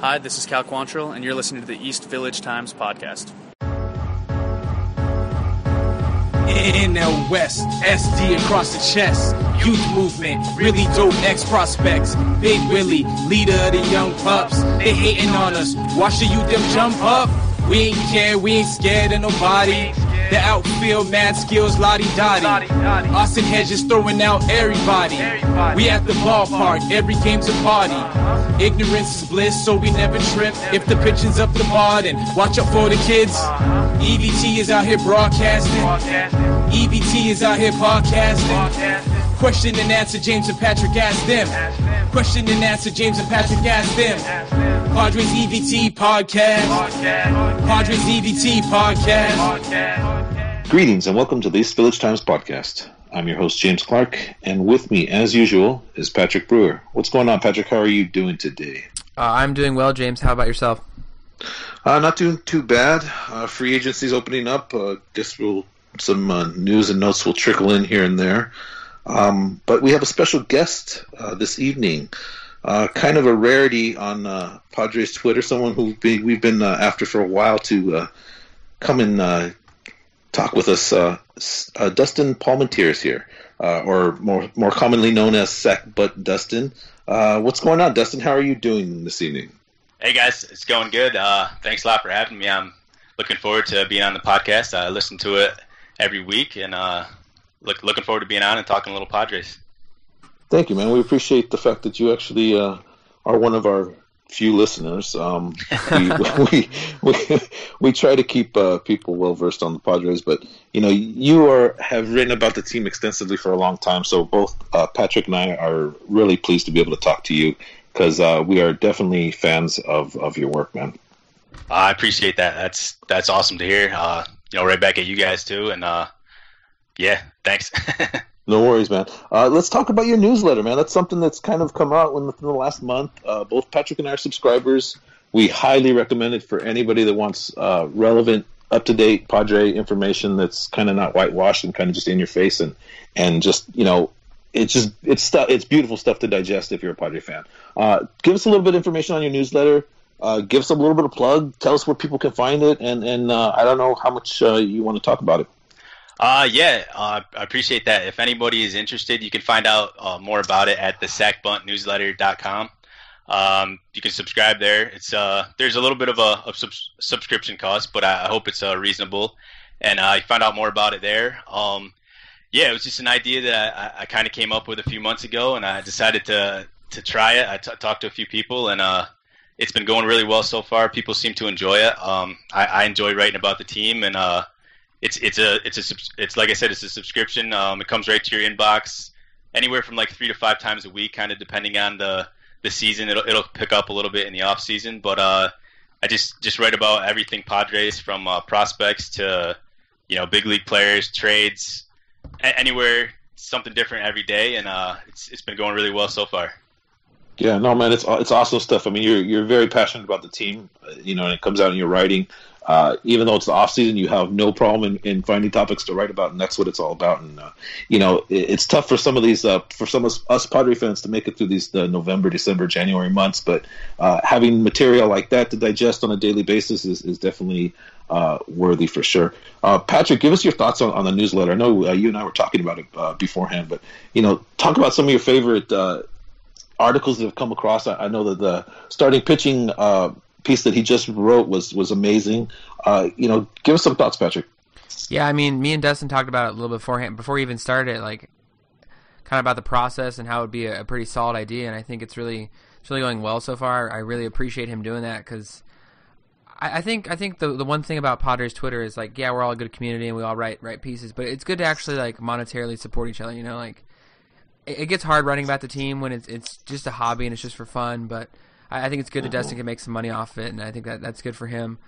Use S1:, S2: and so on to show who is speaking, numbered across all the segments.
S1: Hi, this is Cal Quantrill, and you're listening to the East Village Times podcast.
S2: NL West, SD across the chest. Youth movement, really dope ex prospects. Big Willie, leader of the young pups. They hating on us. Watch the youth them jump up. We ain't care, we ain't scared of nobody. The outfield, mad skills, lottie dottie. Austin Hedges throwing out everybody. We at the ballpark, every game's a party. Ignorance is bliss, so we never trip. If the pitching's up the bar, then watch out for the kids. EVT is out here broadcasting. EVT is out here podcasting. Question and answer, James and Patrick ask them. Question and answer, James and Patrick ask them. Padres EVT podcast. Padres EVT podcast.
S3: Greetings and welcome to the East Village Times podcast. I'm your host, James Clark, and with me, as usual, is Patrick Brewer. What's going on, Patrick? How are you doing today?
S4: Uh, I'm doing well, James. How about yourself?
S3: Uh, not doing too bad. Uh, free agency's opening up. Uh, guess we'll some uh, news and notes will trickle in here and there. Um, but we have a special guest uh, this evening. Uh, kind of a rarity on uh, Padres Twitter, someone who be, we've been uh, after for a while to uh, come and uh, talk with us. Uh, Dustin Palmateer is here, uh, or more more commonly known as Sac Bunt Dustin. Uh, what's going on, Dustin? How are you doing this evening?
S5: Hey guys, it's going good. Uh, thanks a lot for having me. I'm looking forward to being on the podcast. I listen to it every week, and uh, look looking forward to being on and talking a little Padres.
S3: Thank you, man. We appreciate the fact that you actually uh, are one of our few listeners. Um, we, we, we we try to keep uh, people well versed on the Padres, but you know, you are have written about the team extensively for a long time. So both uh, Patrick and I are really pleased to be able to talk to you because uh, we are definitely fans of, of your work, man.
S5: I appreciate that. That's that's awesome to hear. Uh, you know, right back at you guys too, and uh, yeah, thanks.
S3: No worries, man. Uh, let's talk about your newsletter, man. That's something that's kind of come out within the last month. Uh, both Patrick and I are subscribers. We highly recommend it for anybody that wants uh, relevant, up to date Padre information that's kind of not whitewashed and kind of just in your face and and just you know it's just it's stuff it's beautiful stuff to digest if you're a Padre fan. Uh, give us a little bit of information on your newsletter. Uh, give us a little bit of plug. Tell us where people can find it, and and uh, I don't know how much you want to talk about it.
S5: Uh, yeah, uh, I appreciate that. If anybody is interested, you can find out uh, more about it at the sackbuntnewsletter.com. Um, you can subscribe there. It's uh, there's a little bit of a, a sub- subscription cost, but I, hope it's uh, reasonable. And uh, you find out more about it there. Um, yeah, it was just an idea that I, I kind of came up with a few months ago, and I decided to to try it. I t- talked to a few people, and uh, it's been going really well so far. People seem to enjoy it. Um, I, I enjoy writing about the team, and uh, it's it's a it's a it's like I said, it's a subscription. Um, it comes right to your inbox, anywhere from like three to five times a week, kind of depending on the the season. It'll it'll pick up a little bit in the off season, but uh, I just just write about everything Padres from uh, prospects to you know big league players, trades, a- anywhere something different every day, and uh, it's it's been going really well so far.
S3: Yeah, no, man, it's it's awesome stuff. I mean, you're you're very passionate about the team, uh, you know, and it comes out in your writing. Uh, even though it's the off season, you have no problem in, in finding topics to write about, and that's what it's all about. And uh, you know, it, it's tough for some of these, uh, for some of us, Padre fans to make it through these the November, December, January months. But uh, having material like that to digest on a daily basis is, is definitely uh, worthy for sure. Uh, Patrick, give us your thoughts on, on the newsletter. I know you and I were talking about it beforehand, but you know, talk about some of your favorite articles that have come across. I, I know that the starting pitching uh, piece that he just wrote was was amazing. Uh, you know, give us some thoughts, Patrick.
S4: Yeah, I mean, me and Dustin talked about it a little beforehand, before we even started, like, kind of about the process and how it would be a, a pretty solid idea. And I think it's really, it's really going well so far. I really appreciate him doing that because I, I think, I think the the one thing about Padres Twitter is like, yeah, we're all a good community and we all write write pieces, but it's good to actually like monetarily support each other. You know, like it, it gets hard writing about the team when it's it's just a hobby and it's just for fun, but I, I think it's good that Dustin can make some money off it, and I think that that's good for him.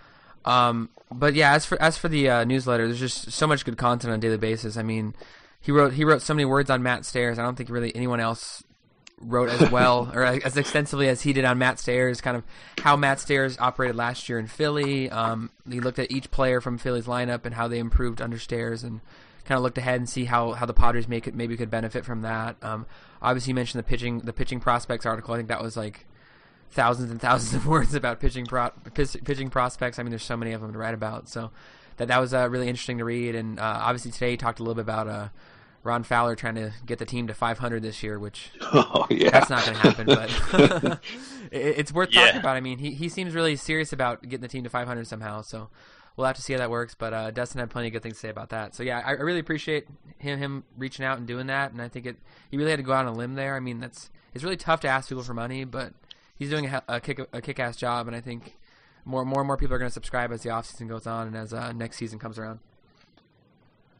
S4: Um, but yeah, as for as for the uh, newsletter, there's just so much good content on a daily basis. I mean, he wrote he wrote so many words on Matt Stairs. I don't think really anyone else wrote as well or as extensively as he did on Matt Stairs. Kind of how Matt Stairs operated last year in Philly. Um, he looked at each player from Philly's lineup and how they improved under Stairs, and kind of looked ahead and see how, how the Padres make it maybe could benefit from that. Um, obviously, you mentioned the pitching the pitching prospects article. I think that was like thousands and thousands of words about pitching pro- pitching prospects. I mean, there's so many of them to write about. So that that was uh, really interesting to read. And uh, obviously today he talked a little bit about uh, Ron Fowler trying to get the team to 500 this year, which
S3: oh, yeah.
S4: that's not going to happen. But it's worth yeah. talking about. I mean, he he seems really serious about getting the team to 500 somehow. So we'll have to see how that works. But uh, Dustin had plenty of good things to say about that. So yeah, I, I, really appreciate him him reaching out and doing that. And I think it he really had to go out on a limb there. I mean, that's it's really tough to ask people for money, but he's doing a, a kick a kick ass job, and I think more more and more people are going to subscribe as the offseason goes on and as uh, next season comes around.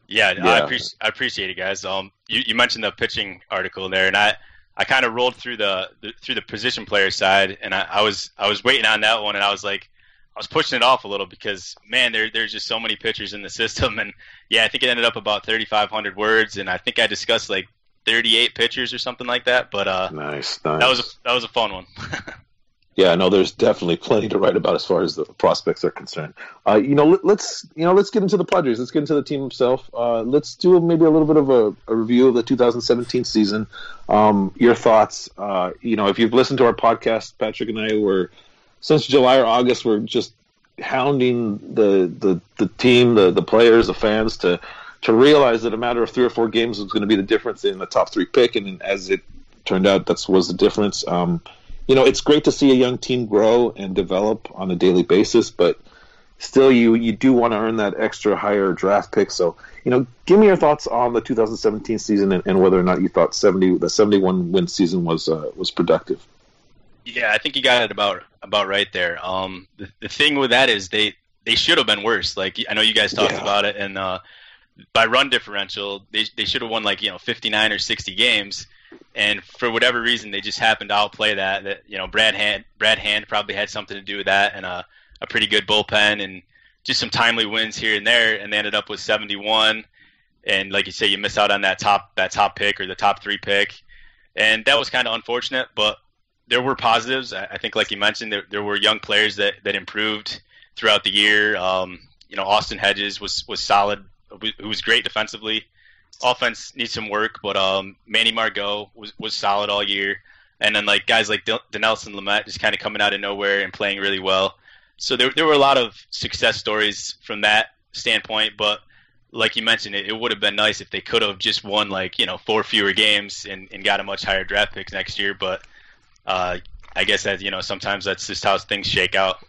S5: Yeah, yeah. I, appreciate I appreciate it, guys. Um, you, you mentioned the pitching article there, and I, I kind of rolled through the, the, through the position player side, and I, I was I was waiting on that one, and I was like, I was pushing it off a little because man, there there's just so many pitchers in the system, and yeah, I think it ended up about 3,500 words, and I think I discussed like 38 pitchers or something like that. But uh,
S3: nice, nice.
S5: That was a, that was a fun one.
S3: yeah, no, there's definitely plenty to write about as far as the prospects are concerned. Uh, you know, let, us you know let's get into the Padres. Let's get into the team itself. Uh, let's do a, maybe a little bit of a, a, review of the 2017 season. Um, your thoughts. Uh, you know, if you've listened to our podcast, Patrick and I were since July or August, we're just hounding the the, the team, the the players, the fans to to realize that a matter of three or four games was going to be the difference in the top three pick, and as it turned out, that was the difference. Um, you know, it's great to see a young team grow and develop on a daily basis, but still, you you do want to earn that extra higher draft pick. So, you know, give me your thoughts on the 2017 season and, and whether or not you thought 70 the 71 win season was uh, was productive.
S5: Yeah, I think you got it about about right there. Um, the, the thing with that is they they should have been worse. Like I know you guys talked yeah. about it, and uh, by run differential, they they should have won like you know 59 or 60 games and for whatever reason they just happened to outplay that. That you know Brad Hand Brad Hand probably had something to do with that, and a, a pretty good bullpen, and just some timely wins here and there, and they ended up with 71. And like you say, you miss out on that top that top pick or the top three pick, and that was kind of unfortunate. But there were positives. I, think, like you mentioned, there, there were young players that, that improved throughout the year. Um, you know, Austin Hedges was was solid. Who was great defensively offense needs some work, but um, Manny Margot was was solid all year, and then like guys like Dinelson Lamet just kind of coming out of nowhere and playing really well. So there there were a lot of success stories from that standpoint, but like you mentioned, it, it would have been nice if they could have just won like you know four fewer games and, and got a much higher draft pick next year. But uh, I guess that you know sometimes that's just how things shake out.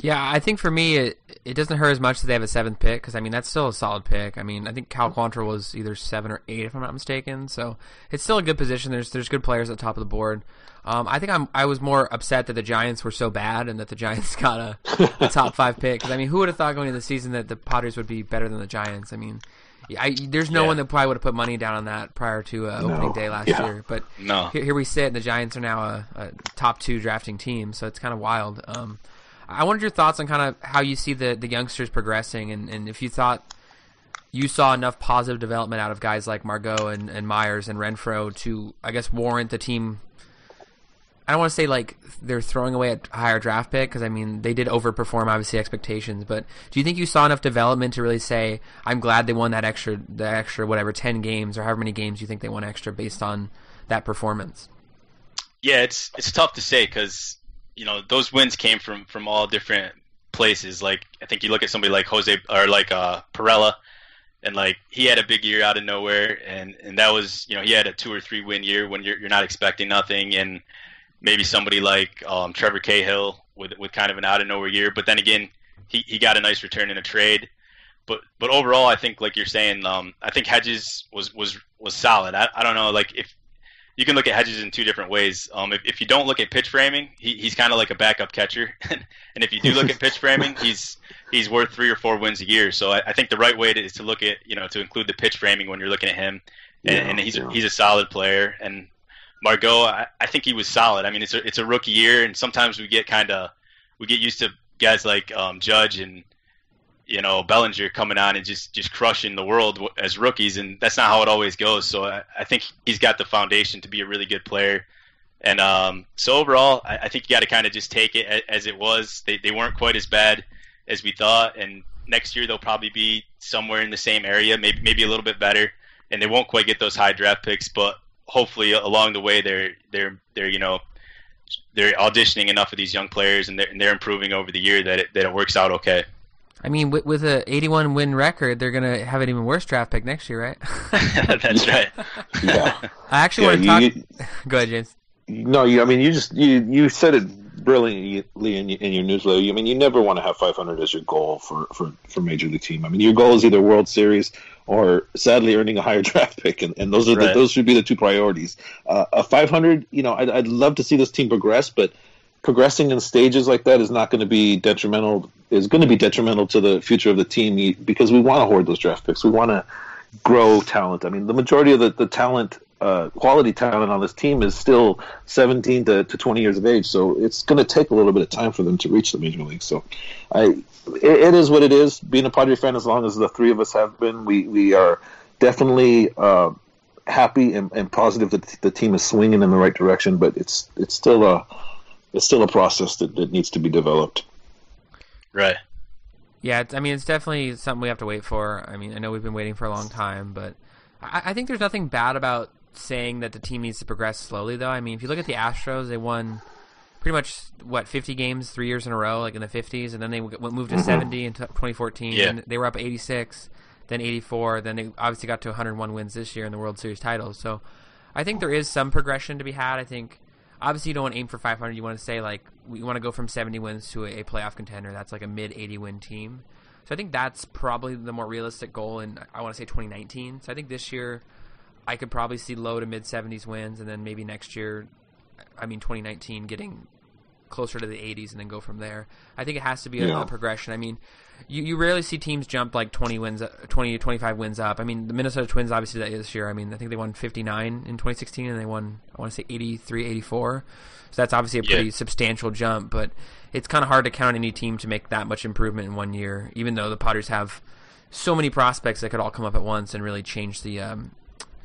S4: Yeah, I think for me it it doesn't hurt as much that they have a seventh pick because I mean that's still a solid pick. I mean I think Cal Quantrill was either seven or eight if I'm not mistaken, so it's still a good position. There's there's good players at the top of the board. Um, I think I'm I was more upset that the Giants were so bad and that the Giants got a, a top five pick. Because I mean, who would have thought going into the season that the Potters would be better than the Giants? I mean, I, there's no yeah. one that probably would have put money down on that prior to uh, opening no. day last yeah. year. But
S5: no.
S4: here, here, we sit, and the Giants are now a, a, top two drafting team, so it's kind of wild. Um, I wanted your thoughts on kind of how you see the, the youngsters progressing, and, and if you thought you saw enough positive development out of guys like Margot and, and Myers and Renfro to, I guess, warrant the team. I don't want to say like they're throwing away a higher draft pick because I mean they did overperform obviously expectations, but do you think you saw enough development to really say I'm glad they won that extra the extra whatever ten games or however many games you think they won extra based on that performance?
S5: Yeah, it's it's tough to say because you know those wins came from from all different places. Like I think you look at somebody like Jose or like uh, Pirela, and like he had a big year out of nowhere, and and that was you know he had a two or three win year when you're you're not expecting nothing, and maybe somebody like um, Trevor Cahill with with kind of an out of nowhere year, but then again he he got a nice return in a trade. But but overall, I think like you're saying, um, I think Hedges was was was solid. I, I don't know like if you can look at Hedges in two different ways. Um, if, if you don't look at pitch framing, he, he's kind of like a backup catcher, and if you do look at pitch framing, he's he's worth three or four wins a year. So I, I think the right way to, is to look at you know to include the pitch framing when you're looking at him, and, yeah, and he's yeah. he's a solid player. And Margot, I, I think he was solid. I mean, it's a it's a rookie year, and sometimes we get kind of we get used to guys like um, Judge and you know Bellinger coming on and just just crushing the world as rookies, and that's not how it always goes. So I, I think he's got the foundation to be a really good player. And um, so overall, I, I think you got to kind of just take it as, as, it was. They they weren't quite as bad as we thought, and next year they'll probably be somewhere in the same area, maybe maybe a little bit better, and they won't quite get those high draft picks, but hopefully along the way they're they're they're you know they're auditioning enough of these young players and they're, and they're improving over the year that it, that it works out okay.
S4: I mean, with, with a 81 win record, they're going to have an even worse draft pick next year, right?
S5: That's right.
S3: Yeah.
S4: I actually
S3: Yeah,
S4: want to talk.
S3: you-
S4: Go ahead, James.
S3: No, you. I mean, you just you you said it brilliantly in, your- in your newsletter. I mean, you never want to have 500 as your goal for for for major league team. I mean, your goal is either World Series or sadly earning a higher draft pick, and, and those are the, those should be the two priorities. Uh, a 500, you know, I'd, I'd love to see this team progress, but progressing in stages like that is not going to be detrimental. Is going to be detrimental to the future of the team because we want to hoard those draft picks. We want to grow talent. I mean, the majority of the, the talent, uh, quality talent on this team is still 17 to, to 20 years of age. So it's going to take a little bit of time for them to reach the major league. So I, it, it is what it is. Being a Padre fan, as long as the three of us have been, we, we are definitely uh, happy and, and positive that the team is swinging in the right direction. But it's it's still a it's still a process that, that needs to be developed.
S5: Right.
S4: Yeah, I mean, it's definitely something we have to wait for. I mean, I know we've been waiting for a long time, but I, I think there's nothing bad about saying that the team needs to progress slowly, though. I mean, if you look at the Astros, they won pretty much what 50 games three years in a row, like in the 50s, and then they moved to mm-hmm. 70 in t- 2014.
S5: Yeah.
S4: And they were up 86, then 84, then they obviously got to 101 wins this year in the World Series titles. So I think there is some progression to be had. I think obviously you don't want to aim for 500. You want to say like we want to go from 70 wins to a, a playoff contender. That's like a mid 80 win team. So I think that's probably the more realistic goal. And I want to say 2019. So I think this year I could probably see low to mid 70s wins, and then maybe next year, I mean 2019, getting closer to the 80s and then go from there. I think it has to be a,
S3: Yeah.
S4: a progression. I mean, you, you rarely see teams jump like 20 wins, uh, 20 to 25 wins up. I mean, the Minnesota Twins obviously that this year. I mean, I think they won 59 in 2016 and they won I want to say 83, 84. So that's obviously a
S5: Yeah.
S4: pretty substantial jump, but it's kind of hard to count any team to make that much improvement in one year, even though the Potters have so many prospects that could all come up at once and really change the um,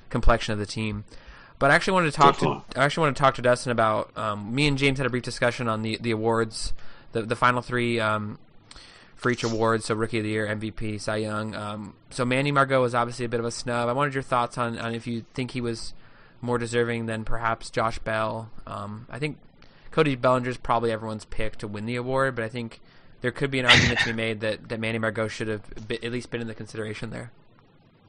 S4: complexion of the team. But I actually wanted to talk to I actually wanted to talk to Dustin about um, me and James had a brief discussion on the the awards, the the final three um, for each award. So Rookie of the Year, MVP, Cy Young. Um, so Manny Margot was obviously a bit of a snub. I wanted your thoughts on, on if you think he was more deserving than perhaps Josh Bell. Um, I think Cody Bellinger is probably everyone's pick to win the award, but I think there could be an argument to be made that, that Manny Margot should have at least been in the consideration there.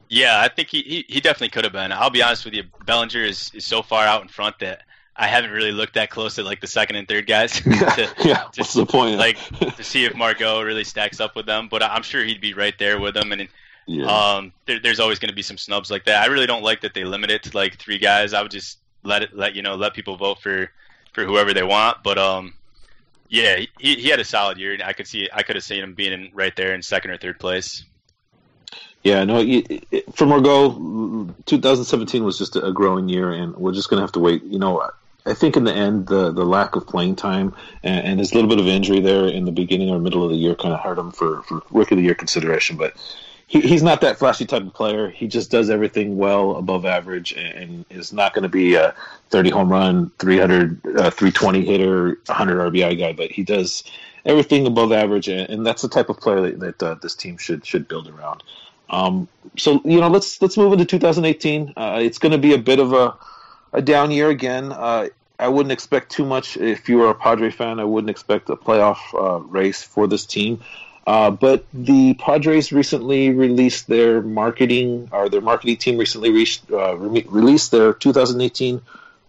S5: Yeah, I think he, he, he definitely could have been. I'll be honest with you, Bellinger is, is so far out in front that I haven't really looked that close at like the second and third guys to,
S3: yeah, what's the point?
S5: like to see if Margot really stacks up with them. But I'm sure he'd be right there with them. And
S3: yeah.
S5: um, there, there's always going to be some snubs like that. I really don't like that they limit it to like three guys. I would just let it let you know let people vote for for whoever they want. But um, yeah, he, he had a solid year, and I could see I could have seen him being in, right there in second or third place.
S3: Yeah, no. it- it- For Margot, 2017 was just a growing year, and we're just gonna have to wait. You know, I think in the end, the the lack of playing time and, and his little bit of injury there in the beginning or middle of the year kind of hurt him for for rookie of the year consideration. But he, he's not that flashy type of player. He just does everything well above average, and, and is not going to be a 30 home run, 300, uh, 320 hitter, 100 RBI guy. But he does everything above average, and, and that's the type of player that, that uh, this team should should build around. Um, so you know, let's let's move into 2018. Uh, it's going to be a bit of a a down year again. Uh, I wouldn't expect too much if you were a Padre fan. I wouldn't expect a playoff uh, race for this team. Uh, but the Padres recently released their marketing, or their marketing team recently reached, uh, re- released their 2018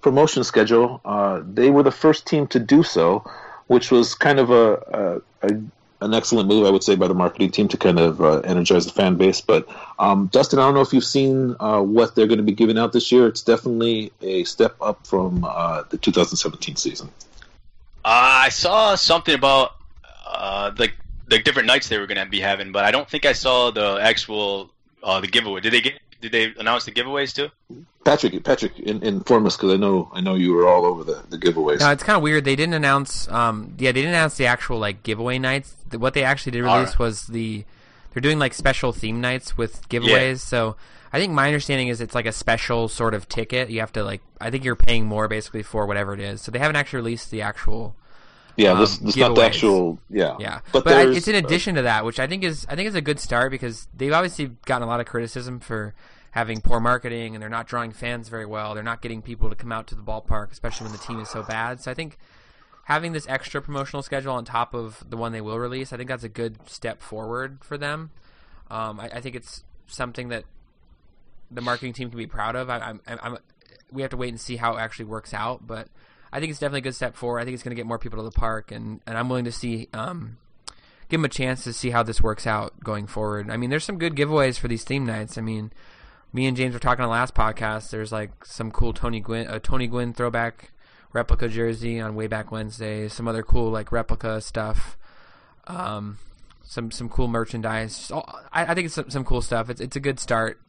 S3: promotion schedule. Uh, they were the first team to do so, which was kind of a, a, a an excellent move, I would say, by the marketing team to kind of uh, energize the fan base. But um, Dustin, I don't know if you've seen uh, what they're going to be giving out this year. It's definitely a step up from uh, the 2017 season.
S5: I saw something about uh, like the different nights they were going to be having, but I don't think I saw the actual uh, the giveaway. Did they get? Did they announce the giveaways too?
S3: Patrick, Patrick, in, inform us because I know I know you were all over the, the giveaways.
S4: No, it's kind of weird. They didn't announce. Um, yeah, they didn't announce the actual like giveaway nights. What they actually did release
S5: right.
S4: was the they're doing like special theme nights with giveaways. So I think my understanding is it's like a special sort of ticket. You have to like I think you're paying more basically for whatever it is. So they haven't actually released the actual.
S3: Yeah, this,
S4: um,
S3: this not the actual. Yeah,
S4: Yeah,
S3: but,
S4: but, I, it's in
S3: uh,
S4: addition to that, which I think is I think is a good start because they've obviously gotten a lot of criticism for having poor marketing and they're not drawing fans very well. They're not getting people to come out to the ballpark, especially when the team is so bad. So I think having this extra promotional schedule on top of the one they will release, I think that's a good step forward for them. Um, I, I, think it's something that the marketing team can be proud of. I, I'm, I'm, we have to wait and see how it actually works out, but I think it's definitely a good step forward. I think it's going to get more people to the park, and, and I'm willing to see um, give them a chance to see how this works out going forward. I mean, there's some good giveaways for these theme nights. I mean, me and James were talking on the last podcast. There's like some cool Tony Gwynn, a Tony Gwynn throwback replica jersey on way back Wednesday. Some other cool like replica stuff. Um, some some cool merchandise. I, I think it's some, some cool stuff. It's it's a good start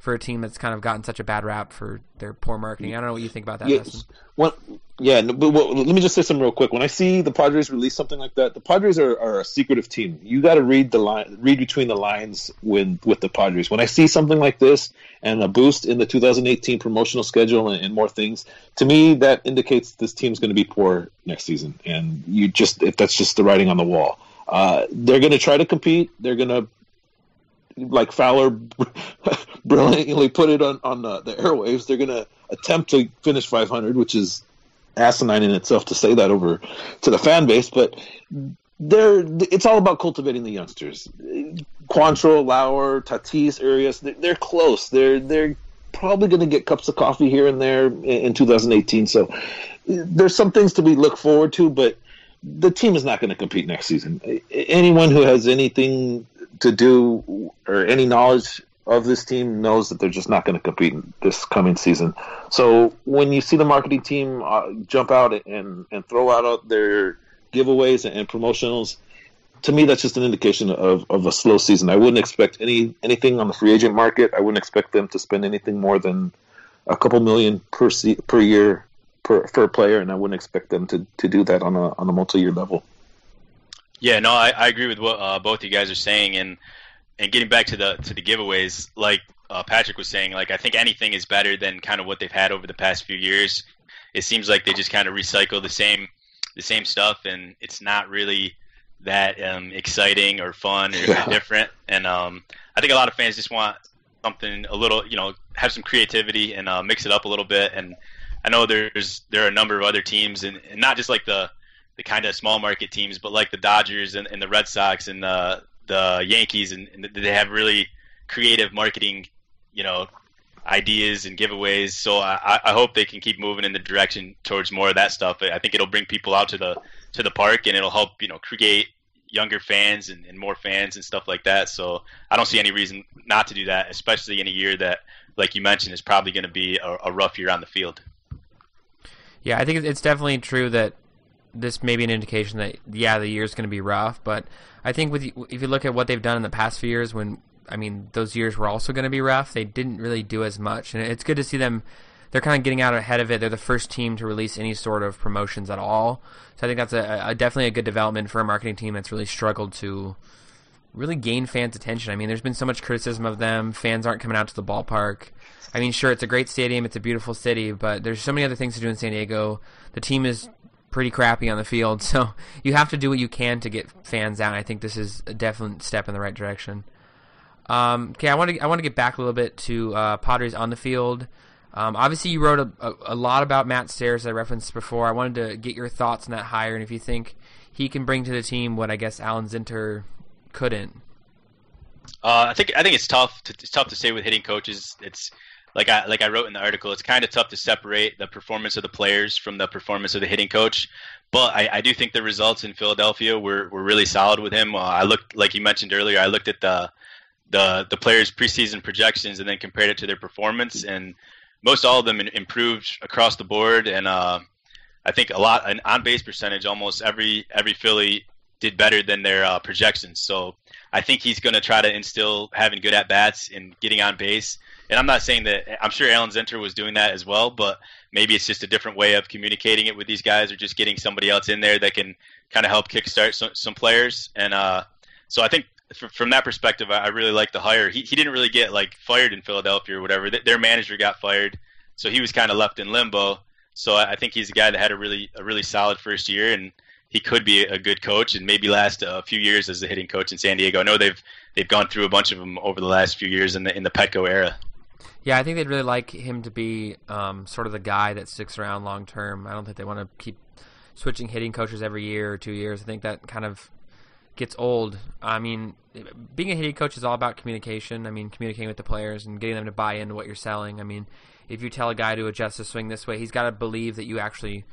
S4: for a team that's kind of gotten such a bad rap for their poor marketing. I don't know what you think about that.
S3: Yes. What, yeah, but well, let me just say something real quick. When I see the Padres release something like that, the Padres are, are a secretive team. You got to read the line, read between the lines with with the Padres. When I see something like this and a boost in the 2018 promotional schedule and, and more things, to me that indicates this team's going to be poor next season. And you just if that's just the writing on the wall. Uh, they're going to try to compete. They're going to like Fowler brilliantly put it on on the, the airwaves. They're going to attempt to finish 500, which is asinine in itself to say that over to the fan base, but they're it's all about cultivating the youngsters. Quantrill, Lauer, Tatis, Urias, they're, close. They're they're probably going to get cups of coffee here and there in, in 2018. So there's some things to be look forward to, but the team is not going to compete next season. Anyone who has anything to do or any knowledge of this team knows that they're just not going to compete this coming season. So when you see the marketing team uh, jump out and and throw out their giveaways and, promotionals, to me that's just an indication of, of a slow season. I wouldn't expect any anything on the free agent market. I wouldn't expect them to spend anything more than a couple million per se- per year per per player, and I wouldn't expect them to, to do that on a on a multi year level.
S5: Yeah, no, I, I agree with what uh, both you guys are saying, and and getting back to the to the giveaways, like uh, Patrick was saying, like I think anything is better than kind of what they've had over the past few years. It seems like they just kind of recycle the same the same stuff, and it's not really that um, exciting or fun or yeah. different. And um, I think a lot of fans just want something a little, you know, have some creativity and uh, mix it up a little bit. And I know there's there are a number of other teams, and, and not just like the the kind of small market teams, but like the Dodgers and, and the Red Sox and the the Yankees, and, and, they have really creative marketing, you know, ideas and giveaways. So I, I hope they can keep moving in the direction towards more of that stuff. I think it'll bring people out to the to the park, and it'll help you know create younger fans and, and more fans and stuff like that. So I don't see any reason not to do that, especially in a year that, like you mentioned, is probably going to be a, a rough year on the field.
S4: Yeah, I think it's definitely true that this may be an indication that yeah, the year's going to be rough. But I think with if you look at what they've done in the past few years, when I mean those years were also going to be rough, they didn't really do as much, and it's good to see them. They're kind of getting out ahead of it. They're the first team to release any sort of promotions at all. So I think that's a, a definitely a good development for a marketing team that's really struggled to really gain fans' attention. I mean, there's been so much criticism of them. Fans aren't coming out to the ballpark. I mean, sure, it's a great stadium, it's a beautiful city, but there's so many other things to do in San Diego. The team is pretty crappy on the field. So you have to do what you can to get fans out. I think this is a definite step in the right direction. Um, okay, I want to I want to get back a little bit to uh, Padres on the field. Um, obviously, you wrote a, a, a, lot about Matt Stairs, I referenced before. I wanted to get your thoughts on that hire and if you think he can bring to the team what I guess Alan Zinter couldn't.
S5: Uh, I think I think it's tough. To, it's tough to say with hitting coaches. It's like I like I wrote in the article, it's kind of tough to separate the performance of the players from the performance of the hitting coach. But I, I do think the results in Philadelphia were, were really solid with him. Uh, I looked, like you mentioned earlier, I looked at the the the players' preseason projections and then compared it to their performance, and most all of them improved across the board. And uh, I think a lot an on base percentage, almost every every Philly did better than their uh, projections. So I think he's going to try to instill having good at bats and getting on base and I'm not saying that I'm sure Alan Zinter was doing that as well, but maybe it's just a different way of communicating it with these guys, or just getting somebody else in there that can kind of help kickstart some, some players. And uh, so I think from that perspective, I really like the hire. He he didn't really get like fired in Philadelphia or whatever. Their manager got fired, so he was kind of left in limbo. So I think he's a guy that had a really a really solid first year, and he could be a good coach and maybe last a few years as a hitting coach in San Diego. I know they've they've gone through a bunch of them over the last few years in the in the Petco era.
S4: Yeah, I think they'd really like him to be um, sort of the guy that sticks around long term. I don't think they want to keep switching hitting coaches every year or two years. I think that kind of gets old. I mean, being a hitting coach is all about communication. I mean, communicating with the players and getting them to buy into what you're selling. I mean, if you tell a guy to adjust his swing this way, he's got to believe that you actually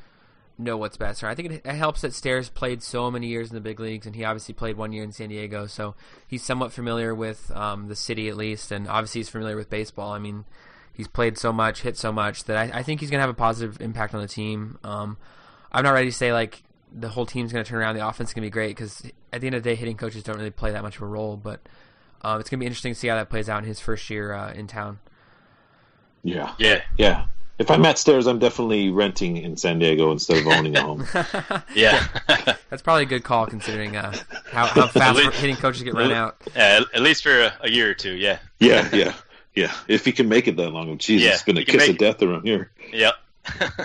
S4: know what's best. I think it, it, helps that Stairs played so many years in the big leagues, and he obviously played one year in San Diego, so he's somewhat familiar with um, the city at least, and obviously he's familiar with baseball. I mean, he's played so much, hit so much that I, I think he's going to have a positive impact on the team. Um, I'm not ready to say like the whole team's going to turn around, the offense is going to be great because at the end of the day, hitting coaches don't really play that much of a role, but um, it's going to be interesting to see how that plays out in his first year uh, in town.
S3: Yeah,
S5: yeah,
S3: yeah. If I'm Matt Stairs, I'm definitely renting in San Diego instead of owning a home.
S5: yeah,
S4: that's probably a good call considering uh, how, how fast least, hitting coaches get run out.
S5: Yeah, at least for a, a, year or two. Yeah.
S3: Yeah, yeah, yeah. If he can make it that long, Jesus, yeah, it's been a kiss of death around here.
S5: Yep.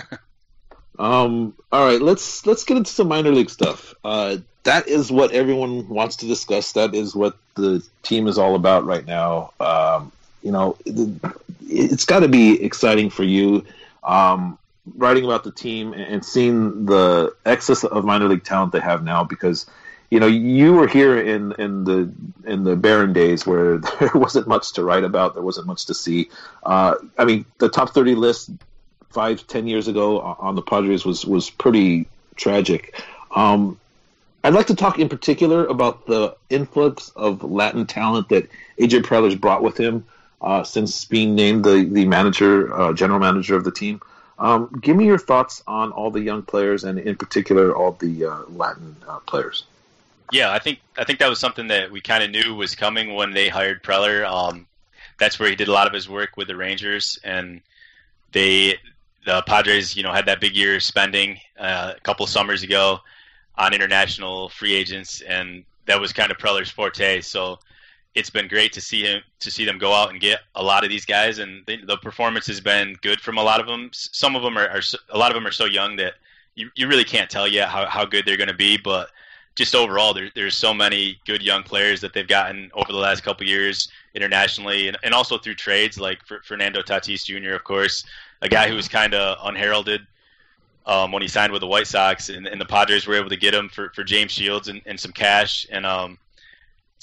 S3: um. All right. Let's let's get into some minor league stuff. Uh, that is what everyone wants to discuss. That is what the team is all about right now. Um, you know, it's got to be exciting for you um, writing about the team and seeing the excess of minor league talent they have now because you know you were here in in the in the barren days where there wasn't much to write about there wasn't much to see. Uh, i mean the top 30 list five ten years ago on the padres was was pretty tragic. Um, i'd like to talk in particular about the influx of latin talent that aj preller brought with him uh, since being named the the manager, uh, general manager of the team. Um, give me your thoughts on all the young players and, in particular, all the uh, Latin uh, players.
S5: Yeah, I think I think that was something that we kind of knew was coming when they hired Preller. Um, that's where he did a lot of his work with the Rangers, and they the Padres, you know, had that big year spending uh, a couple summers ago on international free agents, and that was kind of Preller's forte. So it's been great to see him to see them go out and get a lot of these guys, and the, performance has been good from a lot of them. Some of them are, are a lot of them are so young that you, you really can't tell yet how, how good they're going to be, but just overall, there, there's so many good young players that they've gotten over the last couple years internationally, and, and also through trades like Fernando Tatis Jr. Of course, a guy who was kind of unheralded um, when he signed with the White Sox, and, and, the Padres were able to get him for, for James Shields and, and some cash, and um,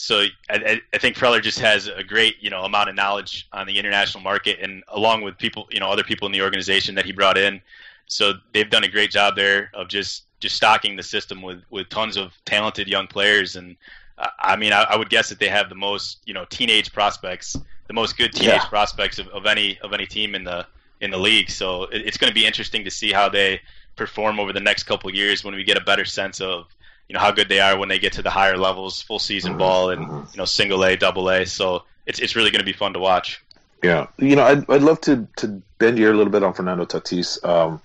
S5: so I, I, think Preller just has a great you know amount of knowledge on the international market, and along with people you know other people in the organization that he brought in, so they've done a great job there of just just stocking the system with with tons of talented young players, and uh, I mean I, I, would guess that they have the most you know teenage prospects, the most good teenage yeah. prospects of, of any of any team in the in the league. So it, it's going to be interesting to see how they perform over the next couple years when we get a better sense of you know how good they are when they get to the higher levels, full season mm-hmm. ball, and mm-hmm. you know single A, double A. So it's it's really going to be fun to watch.
S3: Yeah, you know, I'd, I'd love to to bend your a little bit on Fernando Tatis. Um,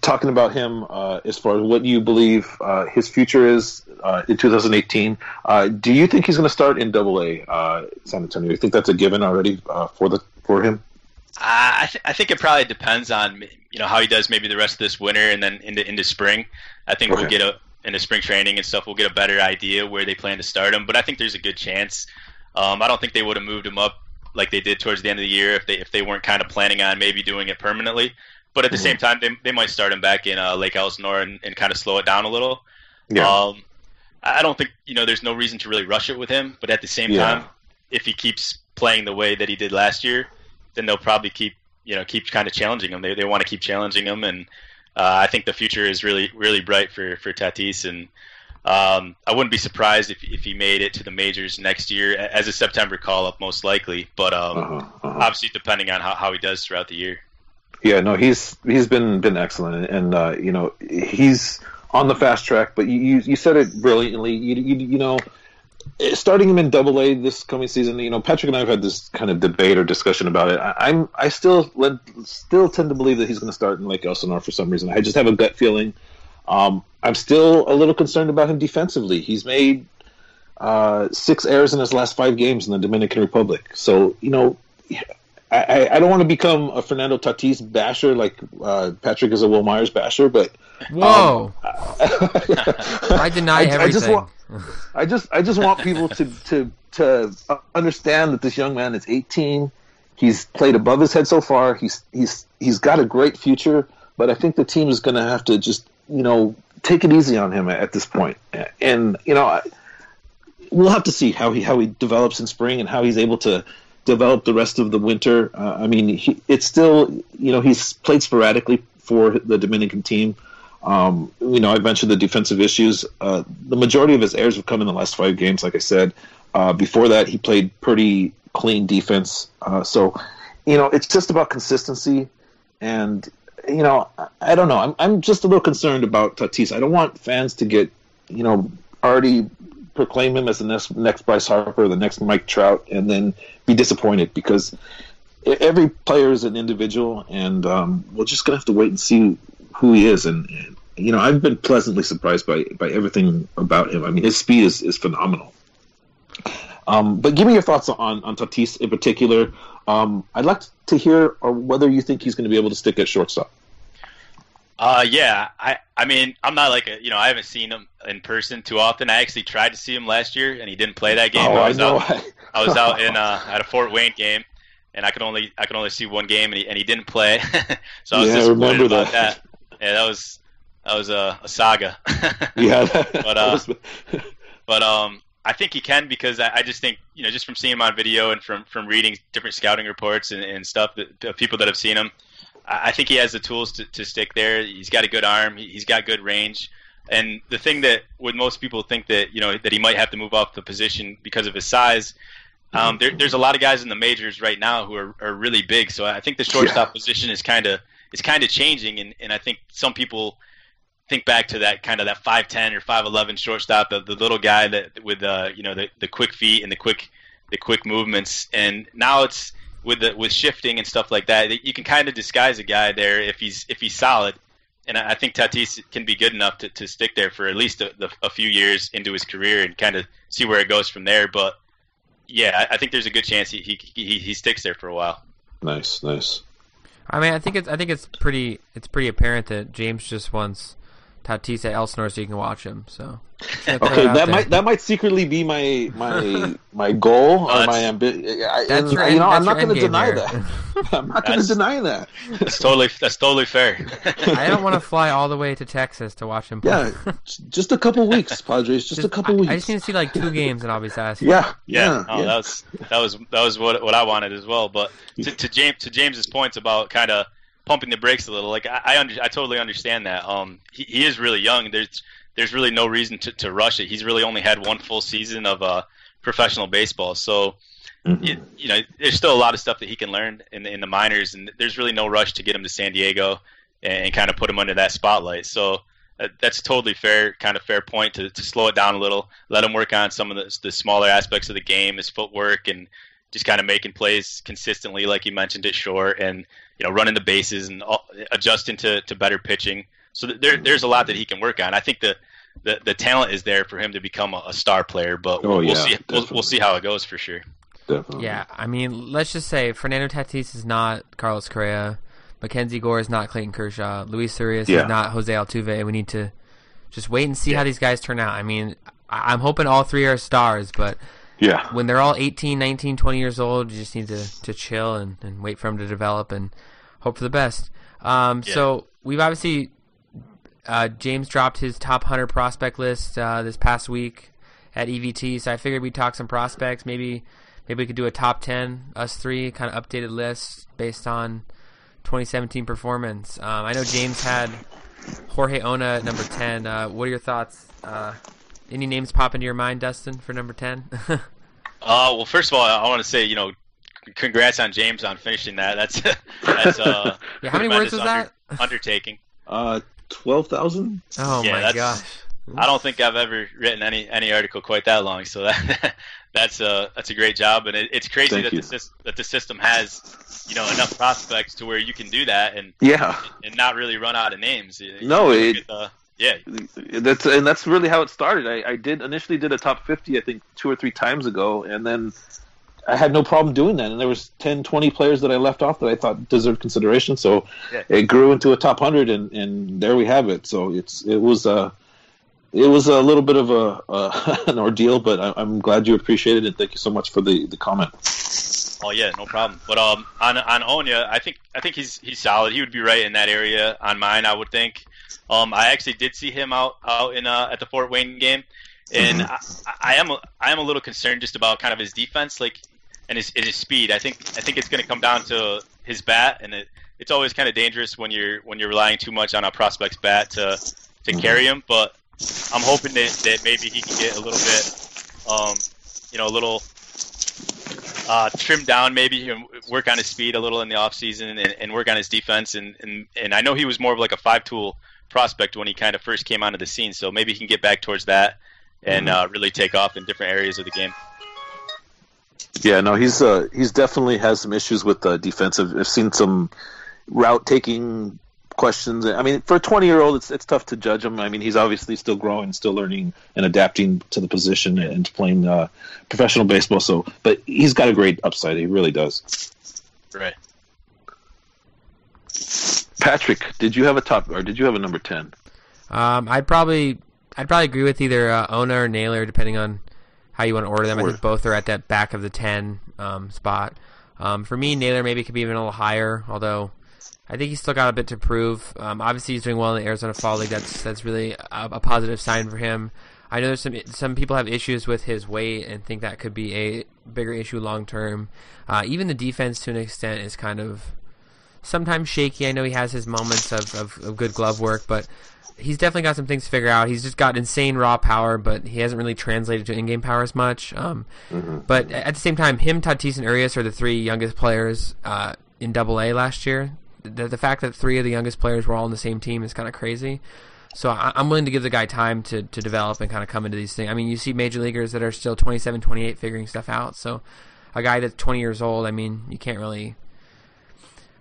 S3: talking about him uh, as far as what you believe uh, his future is uh, in 2018. Uh, do you think he's going to start in Double A uh, San Antonio? Do You think that's a given already uh, for the for him?
S5: I, th- I think it probably depends on you know how he does maybe the rest of this winter and then into into spring. I think okay. we'll get a in the spring training and stuff, we'll get a better idea where they plan to start him. But I think there's a good chance. Um, I don't think they would have moved him up like they did towards the end of the year if they if they weren't kind of planning on maybe doing it permanently. But at the mm-hmm. same time, they, they might start him back in uh, Lake Elsinore and, and kind of slow it down a little. Yeah. Um, I don't think you know there's no reason to really rush it with him. But at the same yeah. time, if he keeps playing the way that he did last year, then they'll probably keep you know keep kind of challenging him. They they want to keep challenging him and I think the future is really really bright for for Tatis, and um, I wouldn't be surprised if if he made it to the majors next year as a September call up, most likely. But um, uh-huh, uh-huh. obviously, depending on how, how he does throughout the year.
S3: Yeah, no, he's he's been been excellent, and uh, you know he's on the fast track. But you you said it brilliantly. You you, you know starting him in Double A this coming season, you know, Patrick and I have had this kind of debate or discussion about it. I, am I still still tend to believe that he's going to start in Lake Elsinore for some reason. I just have a gut feeling. Um, I'm still a little concerned about him defensively. He's made uh, six errors in his last five games in the Dominican Republic. So you know, I, I don't want to become a Fernando Tatis basher like uh, Patrick is a Wil Myers basher, but
S4: whoa, um, I deny everything. I
S3: just, want, I just I just want people to to to understand that this young man is 18. He's played above his head so far. He's he's he's got a great future, but I think the team is going to have to just you know, take it easy on him at this point. And you know, I, we'll have to see how he how he develops in spring and how he's able to develop the rest of the winter. Uh, I mean, he, it's still you know he's played sporadically for the Dominican team. Um, you know, I mentioned the defensive issues. Uh, the majority of his errors have come in the last five games. Like I said, uh, before that, he played pretty clean defense. Uh, so, you know, it's just about consistency. And you know, I don't know. I'm I'm just a little concerned about Tatis. I don't want fans to get you know already proclaim him as the next next Bryce Harper, the next Mike Trout, and then be disappointed because every player is an individual, and um, we're just gonna have to wait and see who he is. And, and, you know, I've been pleasantly surprised by by everything about him. I mean, his speed is is phenomenal. Um, but give me your thoughts on on Tatis in particular. Um, I'd like to hear or whether you think he's going to be able to stick at shortstop.
S5: Uh, yeah, I, I mean, I'm not like a, you know, I haven't seen him in person too often. I actually tried to see him last year, and he didn't play that game.
S3: Oh,
S5: I was
S3: I know.
S5: out, I was out in uh, at a Fort Wayne game, and I could only, I could only see one game, and he, and he didn't play. so I was
S3: Yeah, I remember
S5: about
S3: that.
S5: that. Yeah, that was, that was a, a saga.
S3: yeah,
S5: But, uh, but um, I think he can because I, I just think you know just from seeing him on video and from from reading different scouting reports and, and stuff that people that have seen him, I, I think he has the tools to, to stick there. He's got a good arm. He, he's got good range. And the thing that would most people think that you know that he might have to move off the position because of his size. Um, there, there's a lot of guys in the majors right now who are, are really big, so I think the shortstop position is kind of is kind of changing, and, and I think some people think back to that kind of that five ten or five eleven shortstop, the, the little guy that with uh, you know the, the quick feet and the quick the quick movements, and now it's with the with shifting and stuff like that. You can kind of disguise a guy there if he's if he's solid, and I I think Tatis can be good enough to, to stick there for at least a, the, a few years into his career and kind of see where it goes from there. But yeah, I, I think there's a good chance he, he he he sticks there for a while.
S3: nice, nice.
S4: I mean, I think it's I think it's pretty it's pretty apparent that James just wants Tatis at Elsinore so you can watch him. So just gonna throw
S3: Okay,
S4: it
S3: that
S4: there.
S3: might that might secretly be my my my goal or my ambition.
S4: That's your
S3: you know,
S4: end-
S3: I'm not going to deny
S4: end
S3: that. I'm not going to deny that.
S5: That's totally that's totally fair.
S4: I don't want to fly all the way to Texas to watch him play.
S3: Yeah, just a couple weeks, Padres. Just, a couple
S4: I,
S3: weeks.
S4: I just need to see like two games and I'll be satisfied.
S3: yeah,
S5: Yeah,
S3: yeah,
S5: no, that was that was that was what what I wanted as well. But to, to James to James's points about kind of pumping the brakes a little, like I I, under, I totally understand that. Um, he, he is really young. There's there's really no reason to, to rush it. He's really only had one full season of uh professional baseball, so
S3: Mhm.
S5: you, you know there's still a lot of stuff that he can learn in the, in the minors, and there's really no rush to get him to San Diego and, and kind of put him under that spotlight. So. uh, That's totally fair, kind of fair point to, to slow it down a little, let him work on some of the, the smaller aspects of the game, his footwork, and just kind of making plays consistently, like you mentioned at short, and you know running the bases and all, adjusting to, to better pitching. So th- there, there's a lot that he can work on. I think the the, the talent is there for him to become a, a star player, but
S3: Oh,
S5: we'll,
S3: yeah,
S5: see we'll, we'll see how it goes for sure.
S3: definitely.
S4: Yeah, I mean, let's just say Fernando Tatis is not Carlos Correa, Mackenzie Gore is not Clayton Kershaw, Luis Urias
S3: Yeah.
S4: is not Jose Altuve. We need to just wait and see how these guys turn out. I mean, I'm hoping all three are stars, but
S3: yeah.
S4: when they're all 18, 19, 20 years old, you just need to, to chill and, and wait for them to develop and hope for the best. Um,
S5: Yeah.
S4: So we've obviously uh, James dropped his top 100 prospect list uh, this past week at EVT, so I figured we'd talk some prospects. Maybe maybe we could do a top 10, us three, kind of updated list based on 2017 performance. Um, I know James had Jorge Ona at number 10. Uh, what are your thoughts? Uh, any names pop into your mind, Dustin, for number 10?
S5: Uh, well, first of all, I want to say you know, congrats on James on finishing that. That's that's uh,
S4: Yeah, how many words
S5: tremendous
S4: was that?
S5: undertaking.
S3: Uh, twelve thousand.
S4: Oh
S5: Yeah,
S4: my
S5: that's-
S4: gosh.
S5: I don't think I've ever written any any article quite that long. So that that's a that's a great job, and it, it's crazy
S3: Thank
S5: that
S3: you.
S5: the that the system has you know enough prospects to where you can do that and
S3: Yeah,
S5: and not really run out of names. You-
S3: No,
S5: you
S3: it-
S5: the- yeah,
S3: that's and that's really how it started. I, I did initially did a top fifty, I think two or three times ago, and then I had no problem doing that. And there was 10, 20 players that I left off that I thought deserved consideration. So
S5: Yeah.
S3: it grew into a top hundred, and, and there we have it. So it's it was a it was a little bit of a uh, an ordeal, but I, I'm glad you appreciated it. Thank you so much for the the comment.
S5: oh yeah, no problem. But um, on on Ona, I think I think he's he's solid. He would be right in that area on mine. I would think. Um, I actually did see him out out in uh, at the Fort Wayne game, and
S3: Mm-hmm.
S5: I, I am I am a little concerned just about kind of his defense, like and his, and his speed. I think I think it's going to come down to his bat, and it, it's always kind of dangerous when you're when you're relying too much on a prospect's bat to to
S3: Mhm.
S5: carry him. But I'm hoping that, that maybe he can get a little bit, um, you know, a little uh, trimmed down, maybe and work on his speed a little in the off season and, and work on his defense. And, and and I know he was more of like a five tool prospect when he kind of first came onto the scene, so maybe he can get back towards that and uh, really take off in different areas of the game.
S3: Yeah, no, he's uh, he's definitely has some issues with uh, defensive. I've seen some route taking questions. I mean, for a twenty year old, it's it's tough to judge him. I mean, he's obviously still growing, still learning and adapting to the position and to playing uh, professional baseball. So, but he's got a great upside. He really does.
S5: Right.
S3: Patrick, did you have a top or did you have a number ten?
S4: Um, I'd probably I'd probably agree with either uh, Ona or Naylor, depending on how you want to order them. I think both are at that back of the ten um, spot. Um, for me, Naylor maybe could be even a little higher, although I think he's still got a bit to prove. Um, obviously, he's doing well in the Arizona Fall League. That's that's really a, a positive sign for him. I know there's some some people have issues with his weight and think that could be a bigger issue long term. Uh, even the defense, to an extent, is kind of sometimes shaky. I know he has his moments of, of, of good glove work, but he's definitely got some things to figure out. He's just got insane raw power, but he hasn't really translated to in-game power as much. Um, But at the same time, him, Tatis, and Urias are the three youngest players uh, in Double A last year. The, the fact that three of the youngest players were all on the same team is kind of crazy. So I, I'm willing to give the guy time to, to develop and kind of come into these things. I mean, you see major leaguers that are still 27, 28 figuring stuff out. So a guy that's 20 years old, I mean, you can't really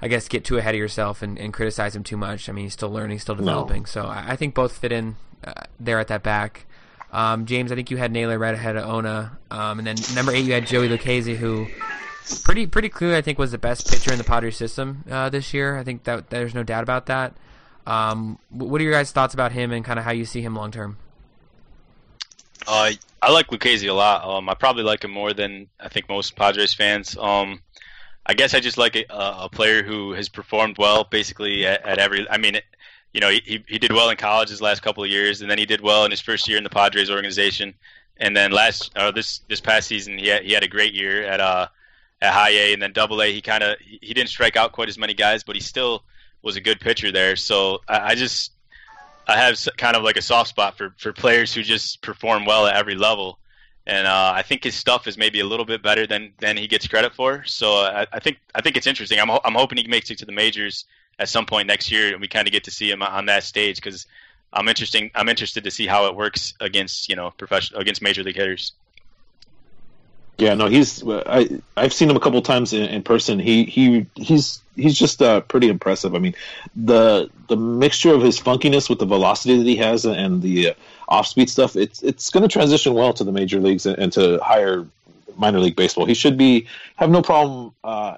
S4: I guess get too ahead of yourself and, and criticize him too much. I mean, he's still learning, still developing. So I, I think both fit in uh, there at that back. Um, James, I think you had Naylor right ahead of Ona, um, and then number eight you had Joey Lucchesi, who pretty pretty clearly I think was the best pitcher in the Padres system uh, this year. I think that there's no doubt about that. Um, what are your guys' thoughts about him and kind of how you see him long term?
S5: Uh, I like Lucchesi a lot. Um, I probably like him more than I think most Padres fans. Um, I guess I just like a, a player who has performed well basically at, at every. I mean, you know, he he did well in college his last couple of years, and then he did well in his first year in the Padres organization. And then last, uh, this this past season, he had, he had a great year at uh at High A, and then Double A. He kind of he didn't strike out quite as many guys, but he still was a good pitcher there. So I, I just I have kind of like a soft spot for for players who just perform well at every level. And uh, I think his stuff is maybe a little bit better than, than he gets credit for. So I, I think I think it's interesting. I'm ho- I'm hoping he makes it to the majors at some point next year, and we kind of get to see him on that stage because I'm interesting. I'm interested to see how it works against you know professional against major league hitters.
S3: Yeah, no, he's I I've seen him a couple times in, in person. He he he's he's just uh, pretty impressive. I mean, the the mixture of his funkiness with the velocity that he has and the uh, off speed stuff, it's it's going to transition well to the major leagues and, and to higher minor league baseball. He should be have no problem. Uh,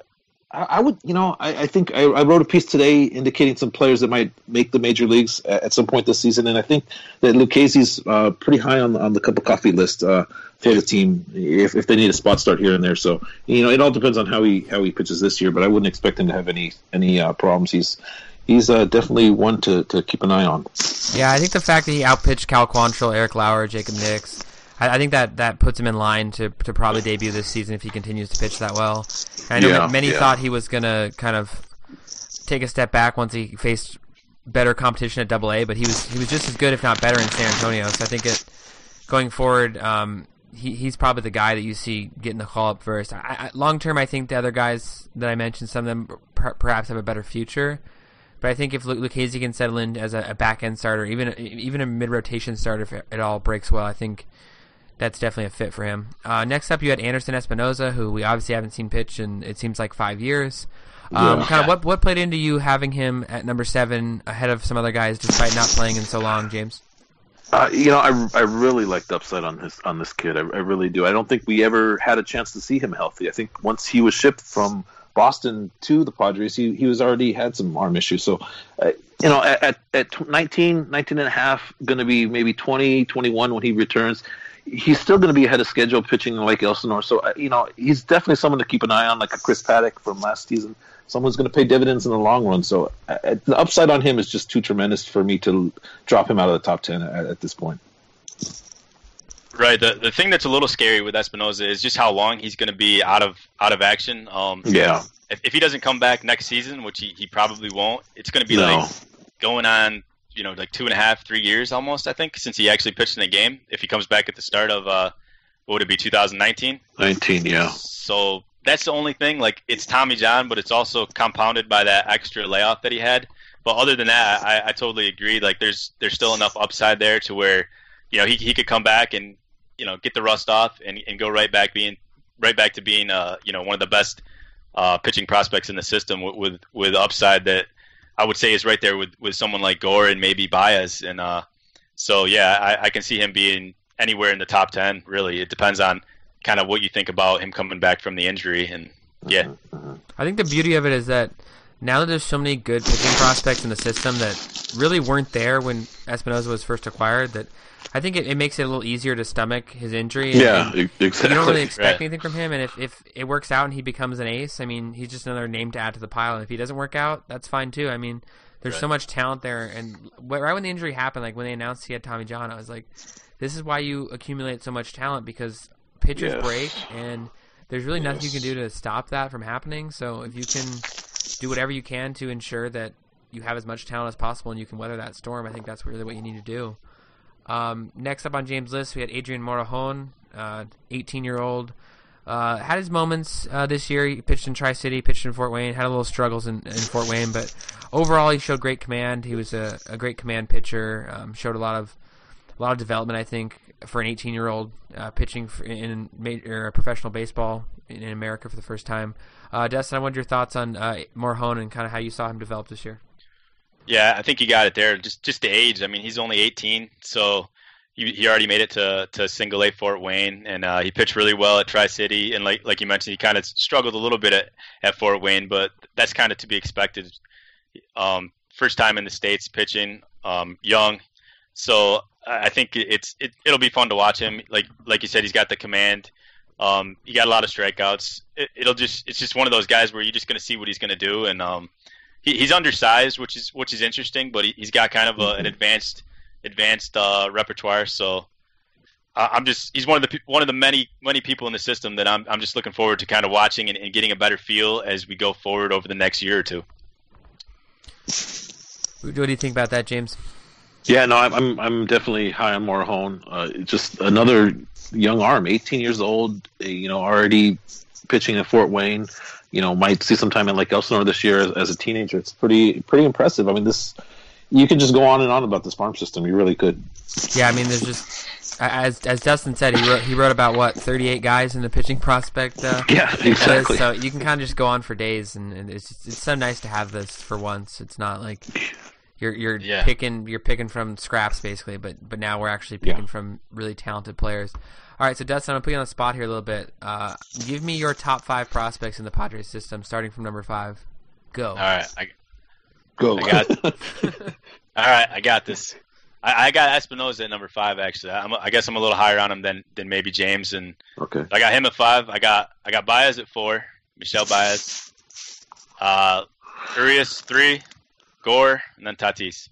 S3: I, I would, you know, I, I think I, I wrote a piece today indicating some players that might make the major leagues at, at some point this season, and I think that Lucchesi's uh, pretty high on on the cup of coffee list uh, for the team if, if they need a spot start here and there. So you know, it all depends on how he how he pitches this year, but I wouldn't expect him to have any any uh, problems. He's he's uh, definitely one to, to keep an eye on.
S4: Yeah, I think the fact that he outpitched Cal Quantrill, Eric Lauer, Jacob Nix, I, I think that, that puts him in line to to probably debut this season if he continues to pitch that well. And I know
S3: Yeah,
S4: many
S3: yeah.
S4: thought he was gonna kind of take a step back once he faced better competition at Double A, but he was he was just as good, if not better, in San Antonio. So I think it going forward, um, he, he's probably the guy that you see getting the call up first. I, I, long term, I think the other guys that I mentioned, some of them per, perhaps have a better future. But I think if Lu- Lucchesi can settle in as a, a back end starter, even even a mid rotation starter, if it, all breaks well, I think that's definitely a fit for him. Uh, next up, you had Anderson Espinoza, who we obviously haven't seen pitch in it seems like five years. Um,
S3: Yeah.
S4: Kind of what what played into you having him at number seven ahead of some other guys, despite not playing in so long, James?
S3: Uh, you know, I, I really like the upside on this on this kid. I, I really do. I don't think we ever had a chance to see him healthy. I think once he was shipped from Boston to the Padres, he, he was already had some arm issues. So, uh, you know, at, at, at 19, 19 and a half, going to be maybe 20, 21 when he returns. he's still going to be ahead of schedule pitching like Elsinore. So uh, you know, he's definitely someone to keep an eye on, like a Chris Paddack from last season. Someone's going to pay dividends in the long run. So uh, the upside on him is just too tremendous for me to drop him out of the top ten at, at this point.
S5: Right. The the thing that's a little scary with Espinoza is just how long he's going to be out of out of action. Um,
S3: yeah.
S5: If, if he doesn't come back next season, which he, he probably won't, it's going to be
S3: No.
S5: like going on, you know, like two and a half, three years almost. I think since he actually pitched in a game. If he comes back at the start of uh, what would it be, 2019?
S3: Nineteen. Yeah.
S5: So that's the only thing. Like it's Tommy John, but it's also compounded by that extra layoff that he had. But other than that, I, I totally agree. Like there's there's still enough upside there to where, you know, he he could come back and you know get the rust off and, and go right back being right back to being uh you know one of the best uh, pitching prospects in the system with, with with upside that I would say is right there with with someone like Gore and maybe Baez. And uh so yeah I, I can see him being anywhere in the top ten really. It depends on kind of what you think about him coming back from the injury and yeah.
S4: I think the beauty of it is that now that there's so many good pitching prospects in the system that really weren't there when Espinoza was first acquired, that I think it, it makes it a little easier to stomach his injury. and-
S3: Yeah. Exactly.
S4: You don't really expect
S5: Right.
S4: anything from him, and if, if it works out and he becomes an ace, I mean, he's just another name to add to the pile. And if he doesn't work out, that's fine too. I mean, there's so much talent there. And right when the injury happened, like when they announced he had Tommy John, I was like, this is why you accumulate so much talent because pitchers
S3: Yes.
S4: break, and there's really nothing you can do to stop that from happening. So if you can do whatever you can to ensure that you have as much talent as possible and you can weather that storm, I think that's really what you need to do. Um, next up on James' list, we had Adrian Morejon, uh, 18 year old. Uh, had his moments uh, this year. He pitched in Tri City, pitched in Fort Wayne, had a little struggles in, in Fort Wayne, but overall he showed great command. He was a, a great command pitcher. Um, showed a lot of a lot of development, I think, for an 18 year old uh, pitching in ma- or professional baseball in, in America for the first time. Uh, Dustin, I wonder your thoughts on uh, Morejon and kind of how you saw him develop this year.
S5: Yeah I think you got it there. Just just the age. I mean he's only 18 so he, he already made it to to single A Fort Wayne and uh, he pitched really well at Tri City and like like you mentioned he kind of struggled a little bit at, at Fort Wayne but that's kind of to be expected. Um, first time in the states pitching um, young. So I think it's it, it'll be fun to watch him. Like like you said he's got the command. Um, he got a lot of strikeouts. It, it'll just it's just one of those guys where you're just going to see what he's going to do and um, he, he's undersized, which is which is interesting, but he, he's got kind of a, an advanced advanced uh, repertoire. So I, I'm just he's one of the one of the many many people in the system that I'm I'm just looking forward to kind of watching and, and getting a better feel as we go forward over the next year or two.
S4: What do you think about that, James?
S3: Yeah, no, I'm I'm, I'm definitely high on Morejon. Uh, just another young arm, 18 years old. uh, You know, already pitching at Fort Wayne. You know, might see some time in Lake Elsinore this year as, as a teenager. It's pretty pretty impressive. I mean, this you could just go on and on about this farm system. You really could.
S4: Yeah, I mean, there's just as as Dustin said, he wrote he wrote about what 38 guys in the pitching prospect. Uh,
S3: Yeah,
S4: list,
S3: exactly.
S4: So you can kind of just go on for days, and, and it's just, it's so nice to have this for once. It's not like you're you're
S5: Yeah.
S4: picking you're picking from scraps basically, but but now we're actually
S3: Yeah.
S4: picking from really talented players. All right, so Dustin, I'm gonna put you on the spot here a little bit. Uh, give me your top five prospects in the Padres system, starting from number five. Go.
S5: All right, I,
S3: Go.
S5: I got- all right, I got this. I, I got Espinoza at number five. Actually, I'm, I guess I'm a little higher on him than than maybe James, and
S3: okay.
S5: I got him at five. I got I got Baez at four. Michel Baez. Uh, Urias three. Gore and then Tatis.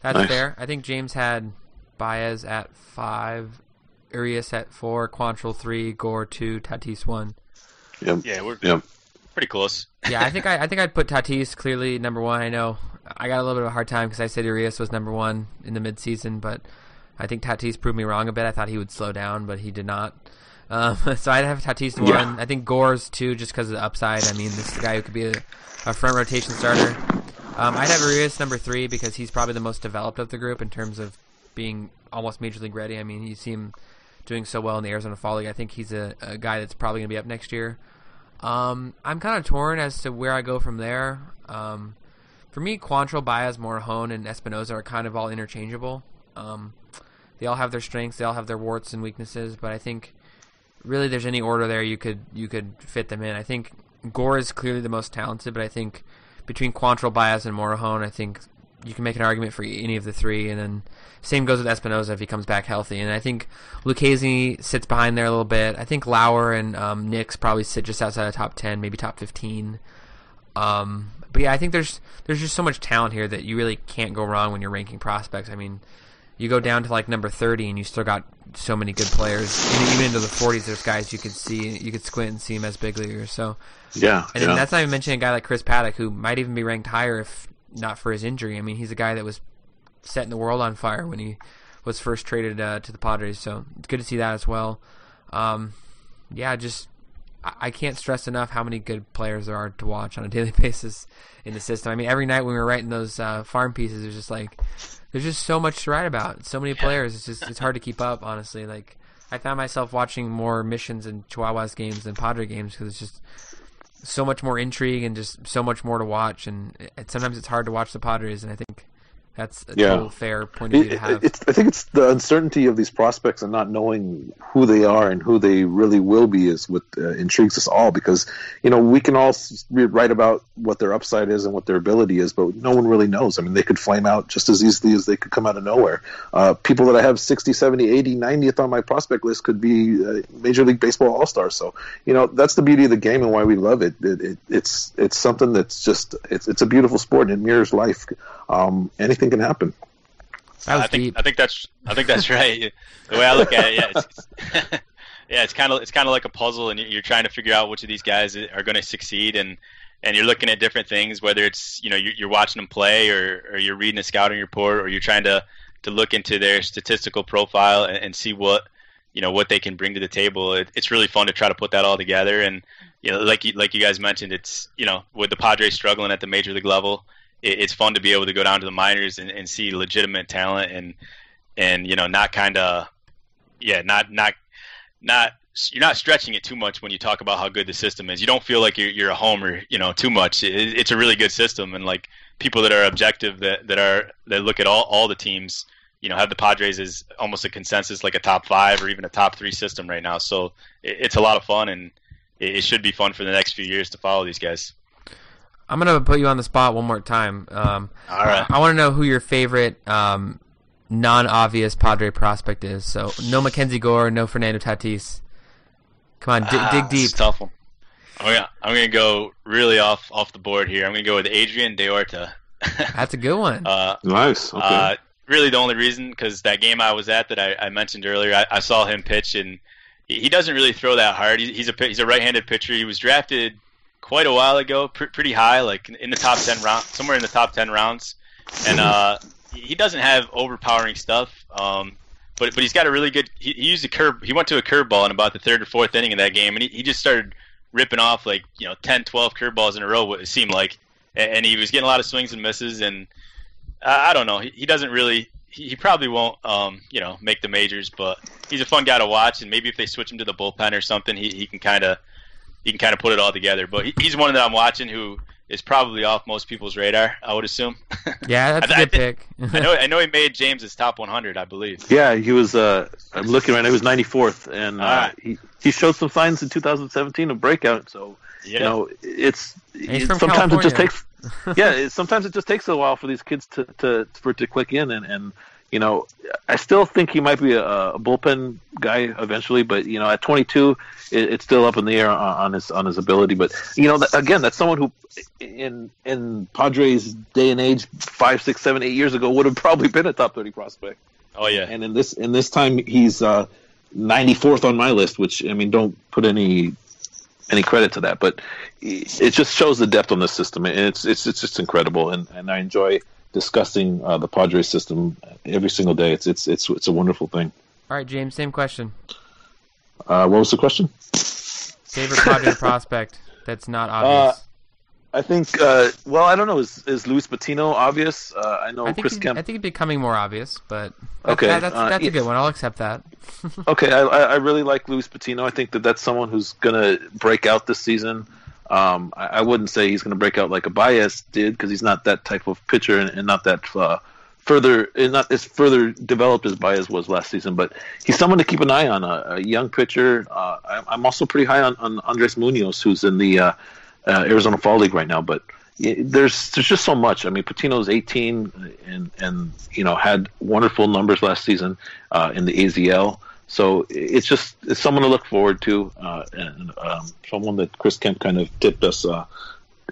S4: That's
S3: Nice.
S4: fair. I think James had Baez at five, Urias at four, Quantrill three, Gore two, Tatis one.
S3: Yep.
S5: Yeah, we're
S3: Yep.
S5: pretty close.
S4: Yeah, I think I, I think I'd put Tatis clearly number one. I know I got a little bit of a hard time because I said Urias was number one in the midseason, but I think Tatis proved me wrong a bit. I thought he would slow down, but he did not. Um, so I'd have Tatis one.
S3: Yeah.
S4: I think Gore's two just because of the upside. I mean, this is a guy who could be a, a front rotation starter. Um, I'd have Urias number three because he's probably the most developed of the group in terms of being almost major league ready. I mean, you see him doing so well in the Arizona Fall League. I think he's a, a guy that's probably going to be up next year. Um, I'm kind of torn as to where I go from there. Um, for me, Quantrill, Baez, Morejon, and Espinoza are kind of all interchangeable. Um, they all have their strengths, they all have their warts and weaknesses, but I think really there's any order there you could you could fit them in. I think Gore is clearly the most talented, but I think between Quantrill, Baez, and Morejon, I think you can make an argument for any of the three, and then same goes with Espinoza if he comes back healthy. And I think Lucchesi sits behind there a little bit. I think Lauer and um, Nix probably sit just outside of top ten, maybe top fifteen. Um, but yeah, I think there's there's just so much talent here that you really can't go wrong when you're ranking prospects. I mean, you go down to like number 30 and you still got so many good players. And even into the 40s, there's guys you could see, you could squint and see them as big leaguers. So
S3: yeah,
S4: and
S3: yeah.
S4: that's not even mentioning a guy like Chris Paddack who might even be ranked higher if not for his injury. I mean, he's a guy that was setting the world on fire when he was first traded uh, to the Padres. So it's good to see that as well. Um, yeah, just I can't stress enough how many good players there are to watch on a daily basis in the system. I mean, every night when we were writing those uh, farm pieces, it was just like there's just so much to write about. So many players. It's just it's hard to keep up. Honestly, like I found myself watching more missions and Chihuahuas games than Padre games because it's just so much more intrigue and just so much more to watch. And it, sometimes it's hard to watch the Padres, and I think that's a
S3: Yeah.
S4: total fair point of view to have.
S3: I think it's the uncertainty of these prospects and not knowing who they are and who they really will be is what uh, intrigues us all. Because you know we can all write about what their upside is and what their ability is, but no one really knows. I mean, they could flame out just as easily as they could come out of nowhere. Uh, people that I have 60, 70, 80, 90th on my prospect list could be uh, Major League Baseball All Stars. So you know that's the beauty of the game and why we love it. it, it it's it's something that's just it's it's a beautiful sport and it mirrors life. Um, anything can happen.
S5: I think
S4: deep.
S5: I think that's I think that's right. The way I look at it, yeah, it's, it's yeah, it's kind of it's kind of like a puzzle, and you're trying to figure out which of these guys are going to succeed, and and you're looking at different things, whether it's you know you're, you're watching them play, or or you're reading a scouting report, or you're trying to to look into their statistical profile and, and see what you know what they can bring to the table. It, it's really fun to try to put that all together, and you know, like you, like you guys mentioned, it's you know with the Padres struggling at the major league level, it, it's fun to be able to go down to the minors and, and see legitimate talent and and you know not kind of yeah not not not you're not stretching it too much when you talk about how good the system is. You don't feel like you're you're a homer, you know, too much. It, it's a really good system, and like people that are objective that that are that look at all all the teams, you know, have the Padres as almost a consensus like a top five or even a top three system right now. So it, it's a lot of fun, and it, it should be fun for the next few years to follow these guys.
S4: I'm gonna put you on the spot one more time. Um,
S5: All right.
S4: I, want to know who your favorite um, non-obvious Padre prospect is. So no Mackenzie Gore, no Fernando Tatis. Come on, dig,
S5: Ah,
S4: dig deep.
S5: is a tough one. I'm gonna, I'm gonna go really off off the board here. I'm gonna go with Adrian De Horta.
S4: That's a good one.
S5: uh,
S3: Nice. Okay.
S5: uh, really, the only reason because that game I was at that I, I mentioned earlier, I, I saw him pitch and he, he doesn't really throw that hard. He, he's a he's a right-handed pitcher. He was drafted quite a while ago, pr- pretty high, like in the top ten round, somewhere in the top ten rounds, and uh, he doesn't have overpowering stuff. Um, but but he's got a really good. He, he used a curve. He went to a curveball in about the third or fourth inning of that game, and he, he just started ripping off like you know 10, 12 curveballs in a row. It seemed like, and, and he was getting a lot of swings and misses. And I, I don't know. He, he doesn't really. He, he probably won't, um, you know, make the majors. But he's a fun guy to watch. And maybe if they switch him to the bullpen or something, he, he can kind of he can kind of put it all together. But he, he's one that I'm watching who is probably off most people's radar. I would assume.
S4: yeah, that's a
S5: I- I
S4: good
S5: think-
S4: pick.
S5: I know. I know he made James's top 100, I believe.
S3: Yeah, he was. Uh, I'm looking right now. He was 94th, and uh,
S5: Alright.
S3: he he showed some signs in 2017 of breakout. So
S5: Yeah.
S3: you know, it's
S4: he's
S3: it-
S4: from
S3: sometimes it just takes. yeah, it, sometimes it just takes a while for these kids to, to for it to click in, and and you know, I still think he might be a, a bullpen guy eventually, but you know, at 22, it, it's still up in the air on, on his on his ability. But you know, again, that's someone who, in in Padres day and age, five, six, seven, eight years ago, would have probably been a top 30 prospect
S5: Oh yeah.
S3: and in this in this time he's uh, 94th on my list, which I mean don't put any any credit to that, but it just shows the depth on the system, and it's it's it's just incredible, and and I enjoy discussing uh, the Padres system every single day. It's it's it's it's a wonderful thing.
S4: All right, James, same question.
S3: Uh, what was the question?
S4: Favorite Padre prospect that's not obvious.
S3: I think. Uh, well, I don't know. Is is Luis Patino obvious? Uh, I know
S4: I
S3: Chris Kemp.
S4: I think it's becoming more obvious, but that-
S3: Okay,
S4: that- that's
S3: uh,
S4: that's
S3: yeah.
S4: a good one. I'll accept that.
S3: Okay, I, I I really like Luis Patino. I think that that's someone who's going to break out this season. Um, I, I wouldn't say he's going to break out like a Baez did because he's not that type of pitcher and, and not that uh, further, and not as further developed as Baez was last season. But he's someone to keep an eye on. A, a young pitcher. Uh, I, I'm also pretty high on, on Andres Munoz, who's in the uh, uh, Arizona Fall League right now. But there's there's just so much. I mean, Patino's 18 and and you know had wonderful numbers last season uh, in the AZL. So it's just it's someone to look forward to, uh, and um, someone that Chris Kemp kind of tipped us uh,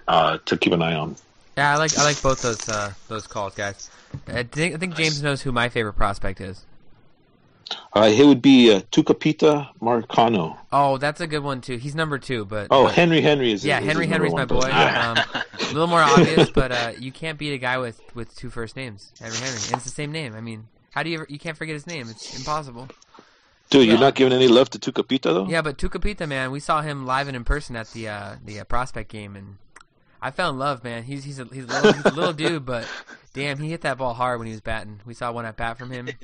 S3: uh, to keep an eye on.
S4: Yeah, I like I like both those uh, those calls, guys. I think, I think James knows who my favorite prospect is.
S3: Uh, it would be uh, Tucupita Marcano.
S4: Oh, that's a good one too. He's number two, but
S3: Oh,
S4: but-
S3: Henry Henry is
S4: yeah,
S3: is
S4: Henry Henry's my boy.
S3: one, but- Yeah.
S4: Um, a little more obvious, but uh, you can't beat a guy with, with two first names, Henry Henry. And it's the same name. I mean, how do you ever, you can't forget his name? It's impossible.
S3: Dude, you're not giving any love to Tucupita though.
S4: Yeah, but Tucupita, man, we saw him live and in person at the uh, the uh, prospect game, and I fell in love, man. He's he's a he's a little, he's a little dude, but damn, he hit that ball hard when he was batting. We saw one at bat from him.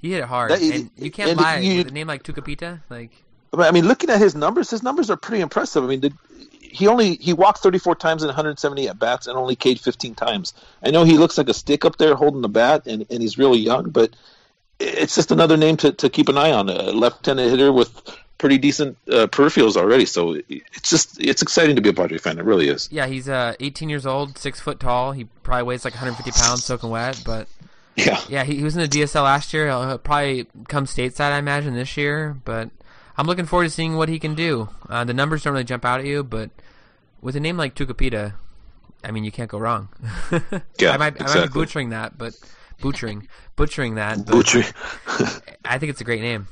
S4: He hit it hard,
S3: That-
S4: and you can't
S3: and
S4: lie
S3: you-
S4: with a name like Tucupita. Like,
S3: I mean, looking at his numbers, his numbers are pretty impressive. I mean, the, he only he walked 34 times in 170 at bats and only K'd 15 times. I know he looks like a stick up there holding the bat, and, and he's really young, but it's just another name to, to keep an eye on. A left-handed hitter with pretty decent uh, peripherals already. So it's just it's exciting to be a Padre fan. It really is.
S4: yeah, he's uh 18 years old, six foot tall. He probably weighs like 150 pounds, soaking wet, but
S3: Yeah.
S4: Yeah, he, he was in the DSL last year. He'll, probably come stateside, I imagine, this year. But I'm looking forward to seeing what he can do. Uh, the numbers don't really jump out at you, but with a name like Tucupita, I mean, you can't go wrong.
S3: Yeah,
S4: I might, I might be butchering that, but butchering, butchering that. But
S3: Butchery.
S4: I think it's a great name.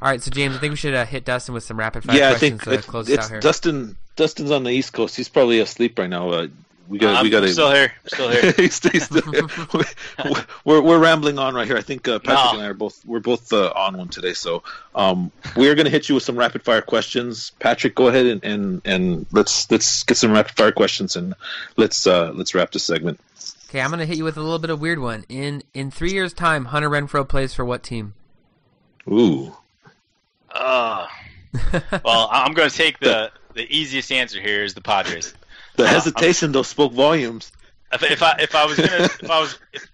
S4: All right, so James, I think we should uh, hit Dustin with some rapid fire
S3: yeah, I
S4: questions
S3: think
S4: to
S3: it's,
S4: close us
S3: it's
S4: out here.
S3: Dustin. Dustin's on the East Coast. He's probably asleep right now. Uh, we got
S5: I'm,
S3: we got
S5: I'm still here. I'm still here.
S3: he's, he's still here. we're, we're we're rambling on right here. I think uh, Patrick
S5: No.
S3: and I are both we're both uh, on one today. So um, we are going to hit you with some rapid fire questions. Patrick, go ahead and, and, and let's let's get some rapid fire questions and let's uh, let's wrap this segment.
S4: Okay, I'm gonna hit you with a little bit of weird one. In in three years' time, Hunter Renfroe plays for what team?
S3: Ooh,
S5: Uh, well, I'm going to take the the easiest answer here is the Padres.
S3: the
S5: Uh,
S3: hesitation though spoke volumes.
S5: If, if I if I was gonna if I was if,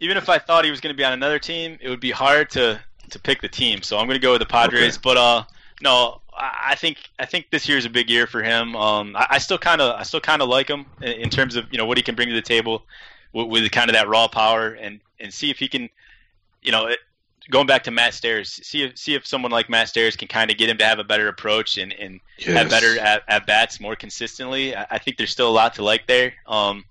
S5: even if I thought he was going to be on another team, it would be hard to to pick the team. So I'm going to go with the Padres.
S3: Okay.
S5: But uh, no, I I think I think this year is a big year for him. Um, I, I still kind of I still kind of like him in, in terms of you know what he can bring to the table with, with kind of that raw power and and see if he can, you know. It, Going back to Matt Stairs, see if see if someone like Matt Stairs can kind of get him to have a better approach and, and have better at, at bats more consistently. I, I think there's still a lot to like there. Um,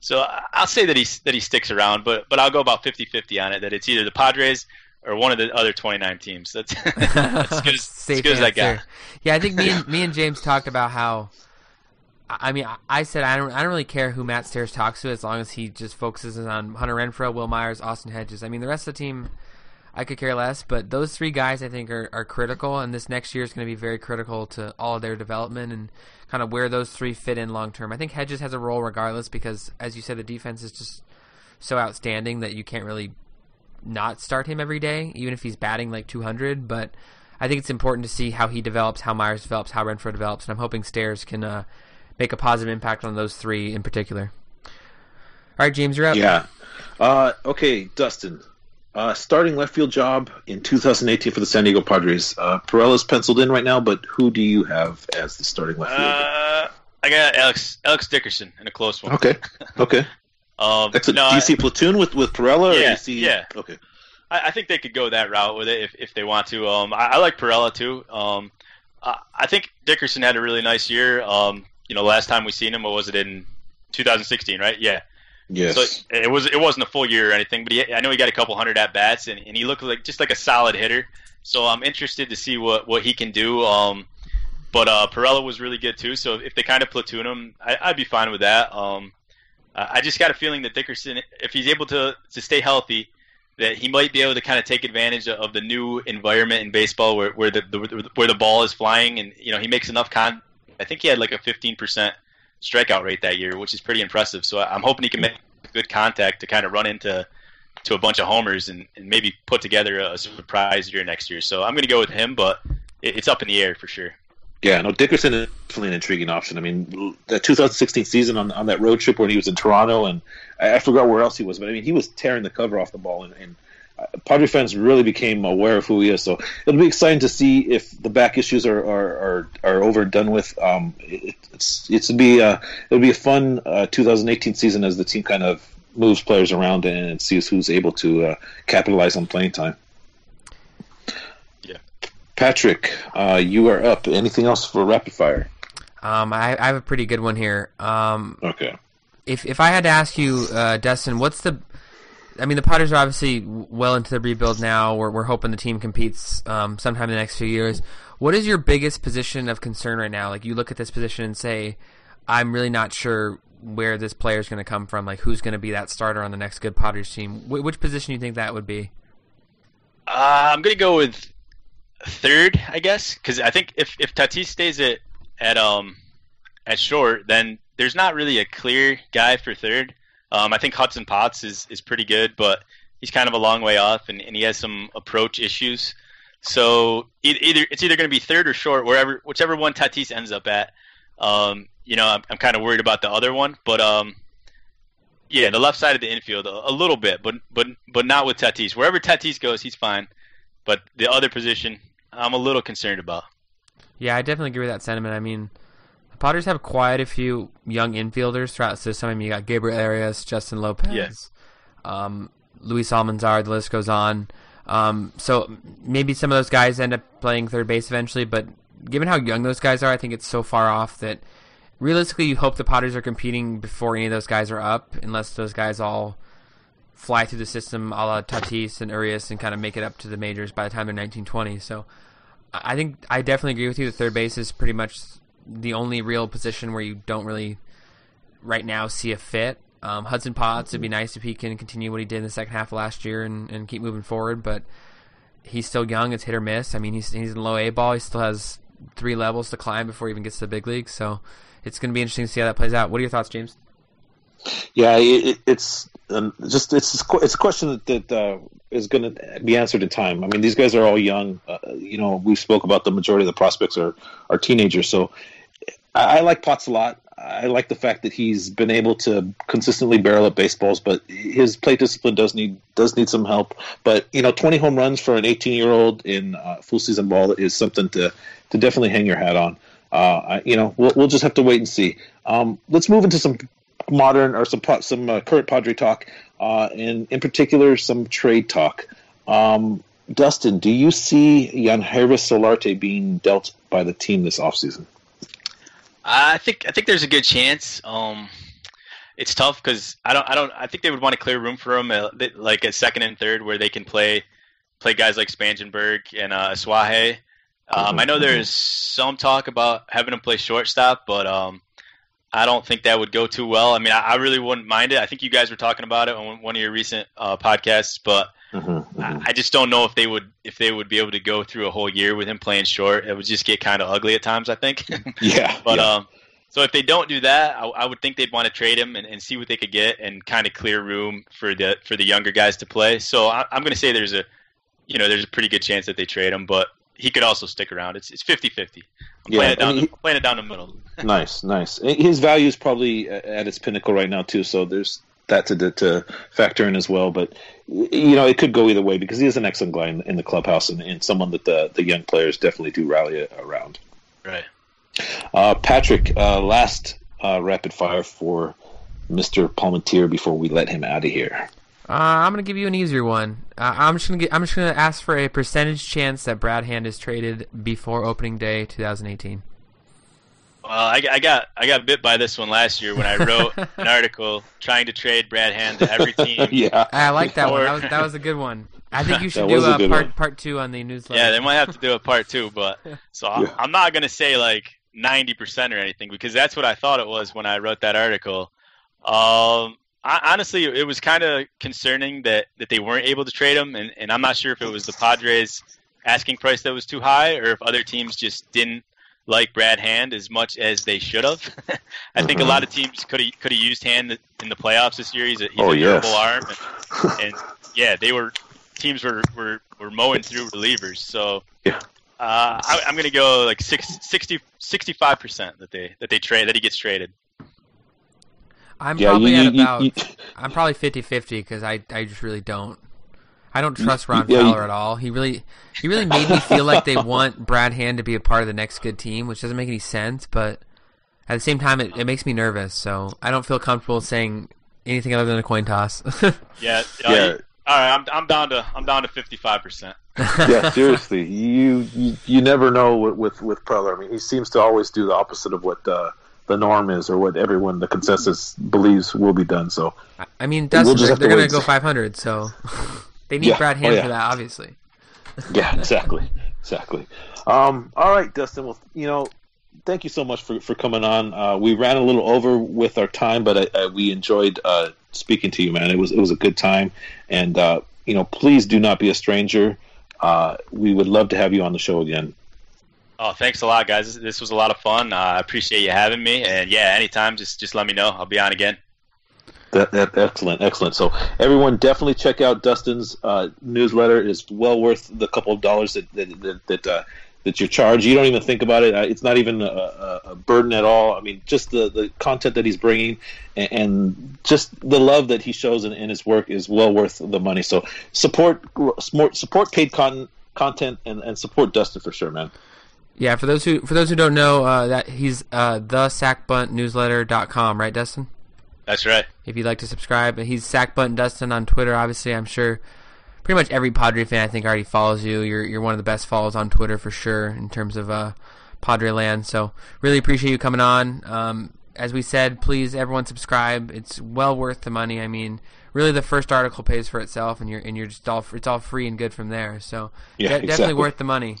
S5: so I- I'll say that he that he sticks around, but but I'll go about 50-50 on it. That it's either the Padres or one of the other 29 teams. That's, that's as good as, as,
S4: Safe
S5: good as I got.
S4: Yeah, I think me and me and James talked about how. I mean, I- I said I don't. I don't really care who Matt Stairs talks to as long as he just focuses on Hunter Renfroe, Wil Myers, Austin Hedges. I mean, the rest of the team, I could care less. But those three guys, I think, are, are critical, and this next year is going to be very critical to all of their development and kind of where those three fit in long term. I think Hedges has a role regardless because, as you said, the defense is just so outstanding that you can't really not start him every day, even if he's batting like 200. But I think it's important to see how he develops, how Myers develops, how Renfroe develops, and I'm hoping Stairs can uh, make a positive impact on those three in particular. All right, James, you're up.
S3: Yeah. Uh, okay, Dustin. Uh, starting left field job in 2018 for the San Diego Padres. Uh, Pirela's penciled in right now, but who do you have as the starting left fielder?
S5: Uh, I got Alex Alex Dickerson in a close one.
S3: okay, okay.
S5: Um,
S3: That's a
S5: no,
S3: DC platoon with with Pirela. Or
S5: Yeah,
S3: you see,
S5: yeah.
S3: Okay.
S5: I, I think they could go that route with it if, if they want to. Um, I, I like Perella too. Um, I, I think Dickerson had a really nice year. Um, you know, last time we seen him, what was it in 2016? Right? Yeah.
S3: Yes.
S5: So it was it wasn't a full year or anything, but he, I know he got a couple hundred at bats, and, and he looked like just like a solid hitter. So I'm interested to see what, what he can do. Um, but uh, Pirela was really good too. So if they kind of platoon him, I, I'd be fine with that. Um, I I just got a feeling that Dickerson, if he's able to to stay healthy, that he might be able to kind of take advantage of the new environment in baseball where where the, the where the ball is flying, and you know he makes enough con. I think he had like a 15 percent strikeout rate that year, which is pretty impressive. So I'm hoping he can make good contact to kind of run into to a bunch of homers and, and maybe put together a surprise year next year. So I'm going to go with him, but it, it's up in the air for sure.
S3: Yeah, no, Dickerson is definitely an intriguing option. I mean, the 2016 season on on that road trip when he was in Toronto, and I, I forgot where else he was, but I mean, he was tearing the cover off the ball, and, and Padre fans really became aware of who he is. So it'll be exciting to see if the back issues are are, are, are overdone with. Um, it, it's it's be uh, it'll be a fun uh, 2018 season as the team kind of moves players around and sees who's able to uh, capitalize on playing time.
S5: Yeah,
S3: Patrick, uh, you are up. Anything else for rapid fire?
S4: Um, I, I have a pretty good one here. Um,
S3: Okay.
S4: if if I had to ask you, uh, Dustin, what's the? I mean, the Padres are obviously well into the rebuild now. We're we're hoping the team competes um, sometime in the next few years. What is your biggest position of concern right now? Like you look at this position and say, I'm really not sure where this player is going to come from. Like who's going to be that starter on the next good Padres team? Wh- which position do you think that would be?
S5: Uh, I'm gonna go with third, I guess, because I think if if Tatis stays at at um at short, then there's not really a clear guy for third. Um, I think Hudson Potts is is pretty good, but he's kind of a long way off, and, and he has some approach issues. So e- either it's either going to be third or short, wherever whichever one Tatis ends up at. Um, you know, I'm, I'm kind of worried about the other one, but um, yeah, the left side of the infield a, a little bit, but but but not with Tatis. Wherever Tatis goes, he's fine. But the other position, I'm a little concerned about.
S4: Yeah, I definitely agree with that sentiment. I mean, Padres have quite a few young infielders throughout the system. I mean, you got Gabriel Arias, Justin Lopez,
S5: Yeah.
S4: um, Luis Almanzar. The list goes on. Um, so maybe some of those guys end up playing third base eventually. But given how young those guys are, I think it's so far off that realistically, you hope the Padres are competing before any of those guys are up, unless those guys all fly through the system, a la Tatis and Urias, and kind of make it up to the majors by the time they're 19, 20. So I I think I definitely agree with you. The third base is pretty much the only real position where you don't really right now see a fit. Um, Hudson Potts, it'd be nice if he can continue what he did in the second half of last year and, and keep moving forward, but he's still young. It's hit or miss. I mean, he's he's in low A ball. He still has three levels to climb before he even gets to the big leagues. So it's going to be interesting to see how that plays out. What are your thoughts, James?
S3: Yeah, it, it, it's um, just it's it's a question that, that uh, is going to be answered in time. I mean, these guys are all young. Uh, you know, we spoke about the majority of the prospects are are teenagers. So I, I like Potts a lot. I like the fact that he's been able to consistently barrel up baseballs, but his plate discipline does need does need some help. But you know, 20 home runs for an 18 year old in uh, full season ball is something to to definitely hang your hat on. Uh, you know, we'll, we'll just have to wait and see. Um, let's move into some modern or some some uh, current Padre talk, uh, and in particular some trade talk. Um, Dustin, do you see Jan Solarte being dealt by the team this offseason?
S5: I think I think there's a good chance. Um, it's tough because I don't I don't I think they would want to clear room for him uh, like at second and third where they can play play guys like Spangenberg and uh, Asuaje. Um, I know there's some talk about having him play shortstop, but um, I don't think that would go too well. I mean, I, I really wouldn't mind it. I think you guys were talking about it on one of your recent uh, podcasts, but
S3: Mm-hmm,
S5: I I just don't know if they would if they would be able to go through a whole year with him playing short. It would just get kind of ugly at times, I think.
S3: Yeah,
S5: but
S3: yeah.
S5: um, so if they don't do that, I, I would think they'd want to trade him and, and see what they could get and kind of clear room for the for the younger guys to play. So I, I'm going to say there's a you know there's a pretty good chance that they trade him, but he could also stick around. It's it's 50-50. I'm
S3: Yeah,
S5: playing it down
S3: mean,
S5: the, playing it down the middle.
S3: nice, nice. His value is probably at its pinnacle right now too. So there's that to to factor in as well. But you know, it could go either way because he is an excellent guy in, in the clubhouse and, and someone that the the young players definitely do rally around.
S5: Right.
S3: Uh, Patrick, uh, last uh, rapid fire for Mister Palmateer before we let him out of here.
S4: Uh, I'm gonna give you an easier one. Uh, I'm just gonna get, I'm just gonna ask for a percentage chance that Brad Hand is traded before opening day 2018.
S5: Well, I, I got I got bit by this one last year when I wrote an article trying to trade Brad Hand to every team.
S3: yeah,
S4: I like that one. That was that was a good one. I think you should do
S3: was a
S4: uh, part
S3: one.
S4: part two on the newsletter.
S5: Yeah, they might have to do a part two, but so I-
S3: Yeah.
S5: I'm not gonna say like 90% or anything because that's what I thought it was when I wrote that article. Um, I, honestly, it was kind of concerning that that they weren't able to trade him, and, and I'm not sure if it was the Padres asking price that was too high or if other teams just didn't like Brad Hand as much as they should have. I think a
S3: Mhm.
S5: lot of teams could have could have used Hand in the playoffs this year. He's a, he's
S3: Oh,
S5: a
S3: yes.
S5: durable arm, and, and yeah, they were teams were, were, were mowing through relievers. So
S3: Yeah.
S5: uh, I, I'm going to go like six, 60, 65 percent that they that they trade that he gets traded.
S4: I'm
S3: yeah.
S4: probably
S3: you,
S4: at
S3: you- you-
S4: about
S3: you-
S4: I'm probably 50-50 because I I just really don't. I don't trust Ron
S3: Yeah, you-
S4: Fowler at all. He really, he really made me feel like they want Brad Hand to be a part of the next good team, which doesn't make any sense. But at the same time, it, it makes me nervous. So I don't feel comfortable saying anything other than a coin toss.
S5: Yeah.
S3: Yeah.
S5: All right, I'm I'm down to I'm down to 55 percent.
S3: yeah, seriously, you, you you never know with with, with Preller. I mean, he seems to always do the opposite of what uh, the norm is, or what everyone the consensus believes will be done. So
S4: I mean, Dustin,
S3: just
S4: they're,
S3: have to
S4: they're going
S3: wait
S4: to
S3: and
S4: go 500, so they need
S3: Yeah.
S4: Brad
S3: Oh,
S4: Hand
S3: yeah.
S4: for that, obviously.
S3: yeah, exactly, exactly. Um, all right, Dustin. Well, you know, thank you so much for, for coming on. Uh, we ran a little over with our time, but I, I, we enjoyed uh, speaking to you, man. It was it was a good time, and uh, you know, please do not be a stranger. Uh, we would love to have you on the show again.
S5: Oh, thanks a lot, guys. This, this was a lot of fun. Uh, I appreciate you having me, and yeah, anytime, just just let me know. I'll be on again.
S3: That, that excellent, excellent. So everyone, definitely check out Dustin's uh, newsletter. It's well worth the couple of dollars that that that, that, uh, that you charge. You don't even think about it. Uh, It's not even a, a, burden at all. I mean, just the, the content that he's bringing and, and just the love that he shows in, in his work is well worth the money. So support support, paid content content and, and support Dustin for sure, man.
S4: Yeah, for those who for those who don't know, uh, that he's uh, the sackbuntnewsletter.com, right, Dustin?
S5: That's right.
S4: If you'd like to subscribe, he's Sac Bunt Dustin on Twitter. Obviously, I'm sure pretty much every Padre fan I think already follows you. You're you're one of the best follows on Twitter for sure in terms of uh, Padre land. So really appreciate you coming on. Um, as we said, please everyone subscribe. It's well worth the money. I mean, really the first article pays for itself, and you're and you're just all it's all free and good from there. So
S3: Yeah,
S4: de- definitely worth the money.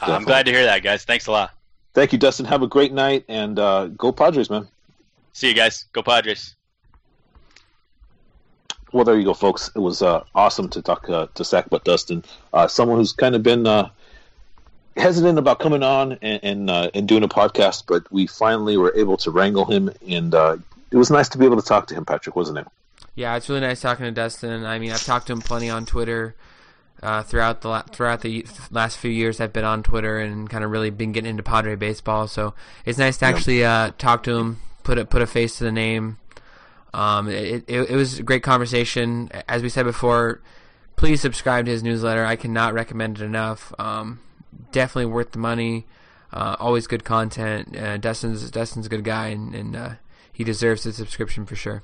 S5: I'm glad to hear that, guys. Thanks a lot.
S3: Thank you, Dustin. Have a great night and uh, go Padres, man.
S5: See you guys. Go Padres.
S3: Well, there you go, folks. It was uh, awesome to talk uh, to Sac Bunt Dustin, uh, someone who's kind of been uh, hesitant about coming on and and, uh, and doing a podcast, but we finally were able to wrangle him, and uh, it was nice to be able to talk to him, Patrick, wasn't it?
S4: Yeah, it's really nice talking to Dustin. I mean, I've talked to him plenty on Twitter uh, throughout the la- throughout the last few years. I've been on Twitter and kind of really been getting into Padre baseball. So it's nice to
S3: Yeah.
S4: actually uh, talk to him, put a, put a face to the name. Um, it, it, it was a great conversation. As we said before, please subscribe to his newsletter. I cannot recommend it enough. Um, definitely worth the money. Uh, always good content. Uh, Dustin's Dustin's a good guy, and, and uh, he deserves the subscription for sure.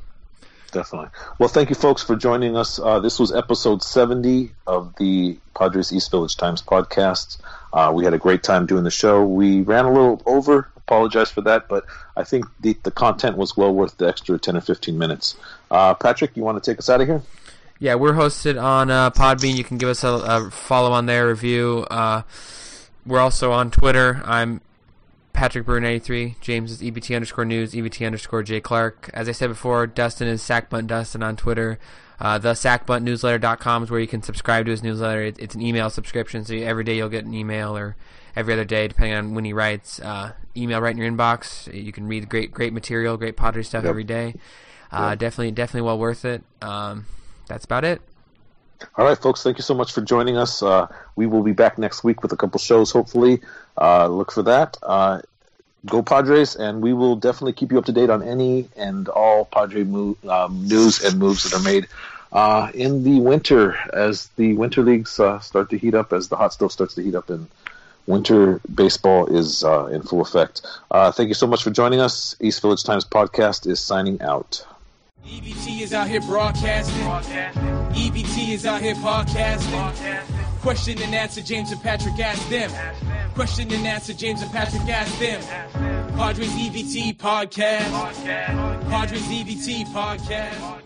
S3: Definitely. Well, thank you, folks, for joining us. Uh, this was episode 70 of the Padres East Village Times podcast. Uh, we had a great time doing the show. We ran a little over. Apologize for that, but I think the, the content was well worth the extra 10 or 15 minutes. Uh, Patrick, you want to take us out of here?
S4: Yeah, we're hosted on uh, Podbean. You can give us a, a follow on there, review. Uh, we're also on Twitter. I'm Patrick Bruin 83. James is EBT underscore news, EBT underscore J Clark. As I said before, Dustin is Sac Bunt Dustin on Twitter. Uh, the sackbuntnewsletter.com is where you can subscribe to his newsletter. It, it's an email subscription, so every day you'll get an email or every other day, depending on when he writes. Uh, email right in your inbox. You can read great, great material, great pottery stuff
S3: Yep.
S4: every day. Uh,
S3: Yep.
S4: Definitely, definitely well worth it. Um, that's about it.
S3: All right, folks, thank you so much for joining us. Uh, we will be back next week with a couple shows, hopefully. Uh, look for that. Uh, go Padres, and we will definitely keep you up to date on any and all Padre um, news and moves that are made uh, in the winter as the winter leagues uh, start to heat up, as the hot stove starts to heat up, and winter baseball is uh, in full effect. Uh, thank you so much for joining us. East Village Times podcast is signing out.
S2: EBT is out here broadcasting. EBT is out here podcasting. Question and answer, James and Patrick ask them. Question and answer, James and Patrick ask them. Padres EBT podcast. Padres EBT podcast.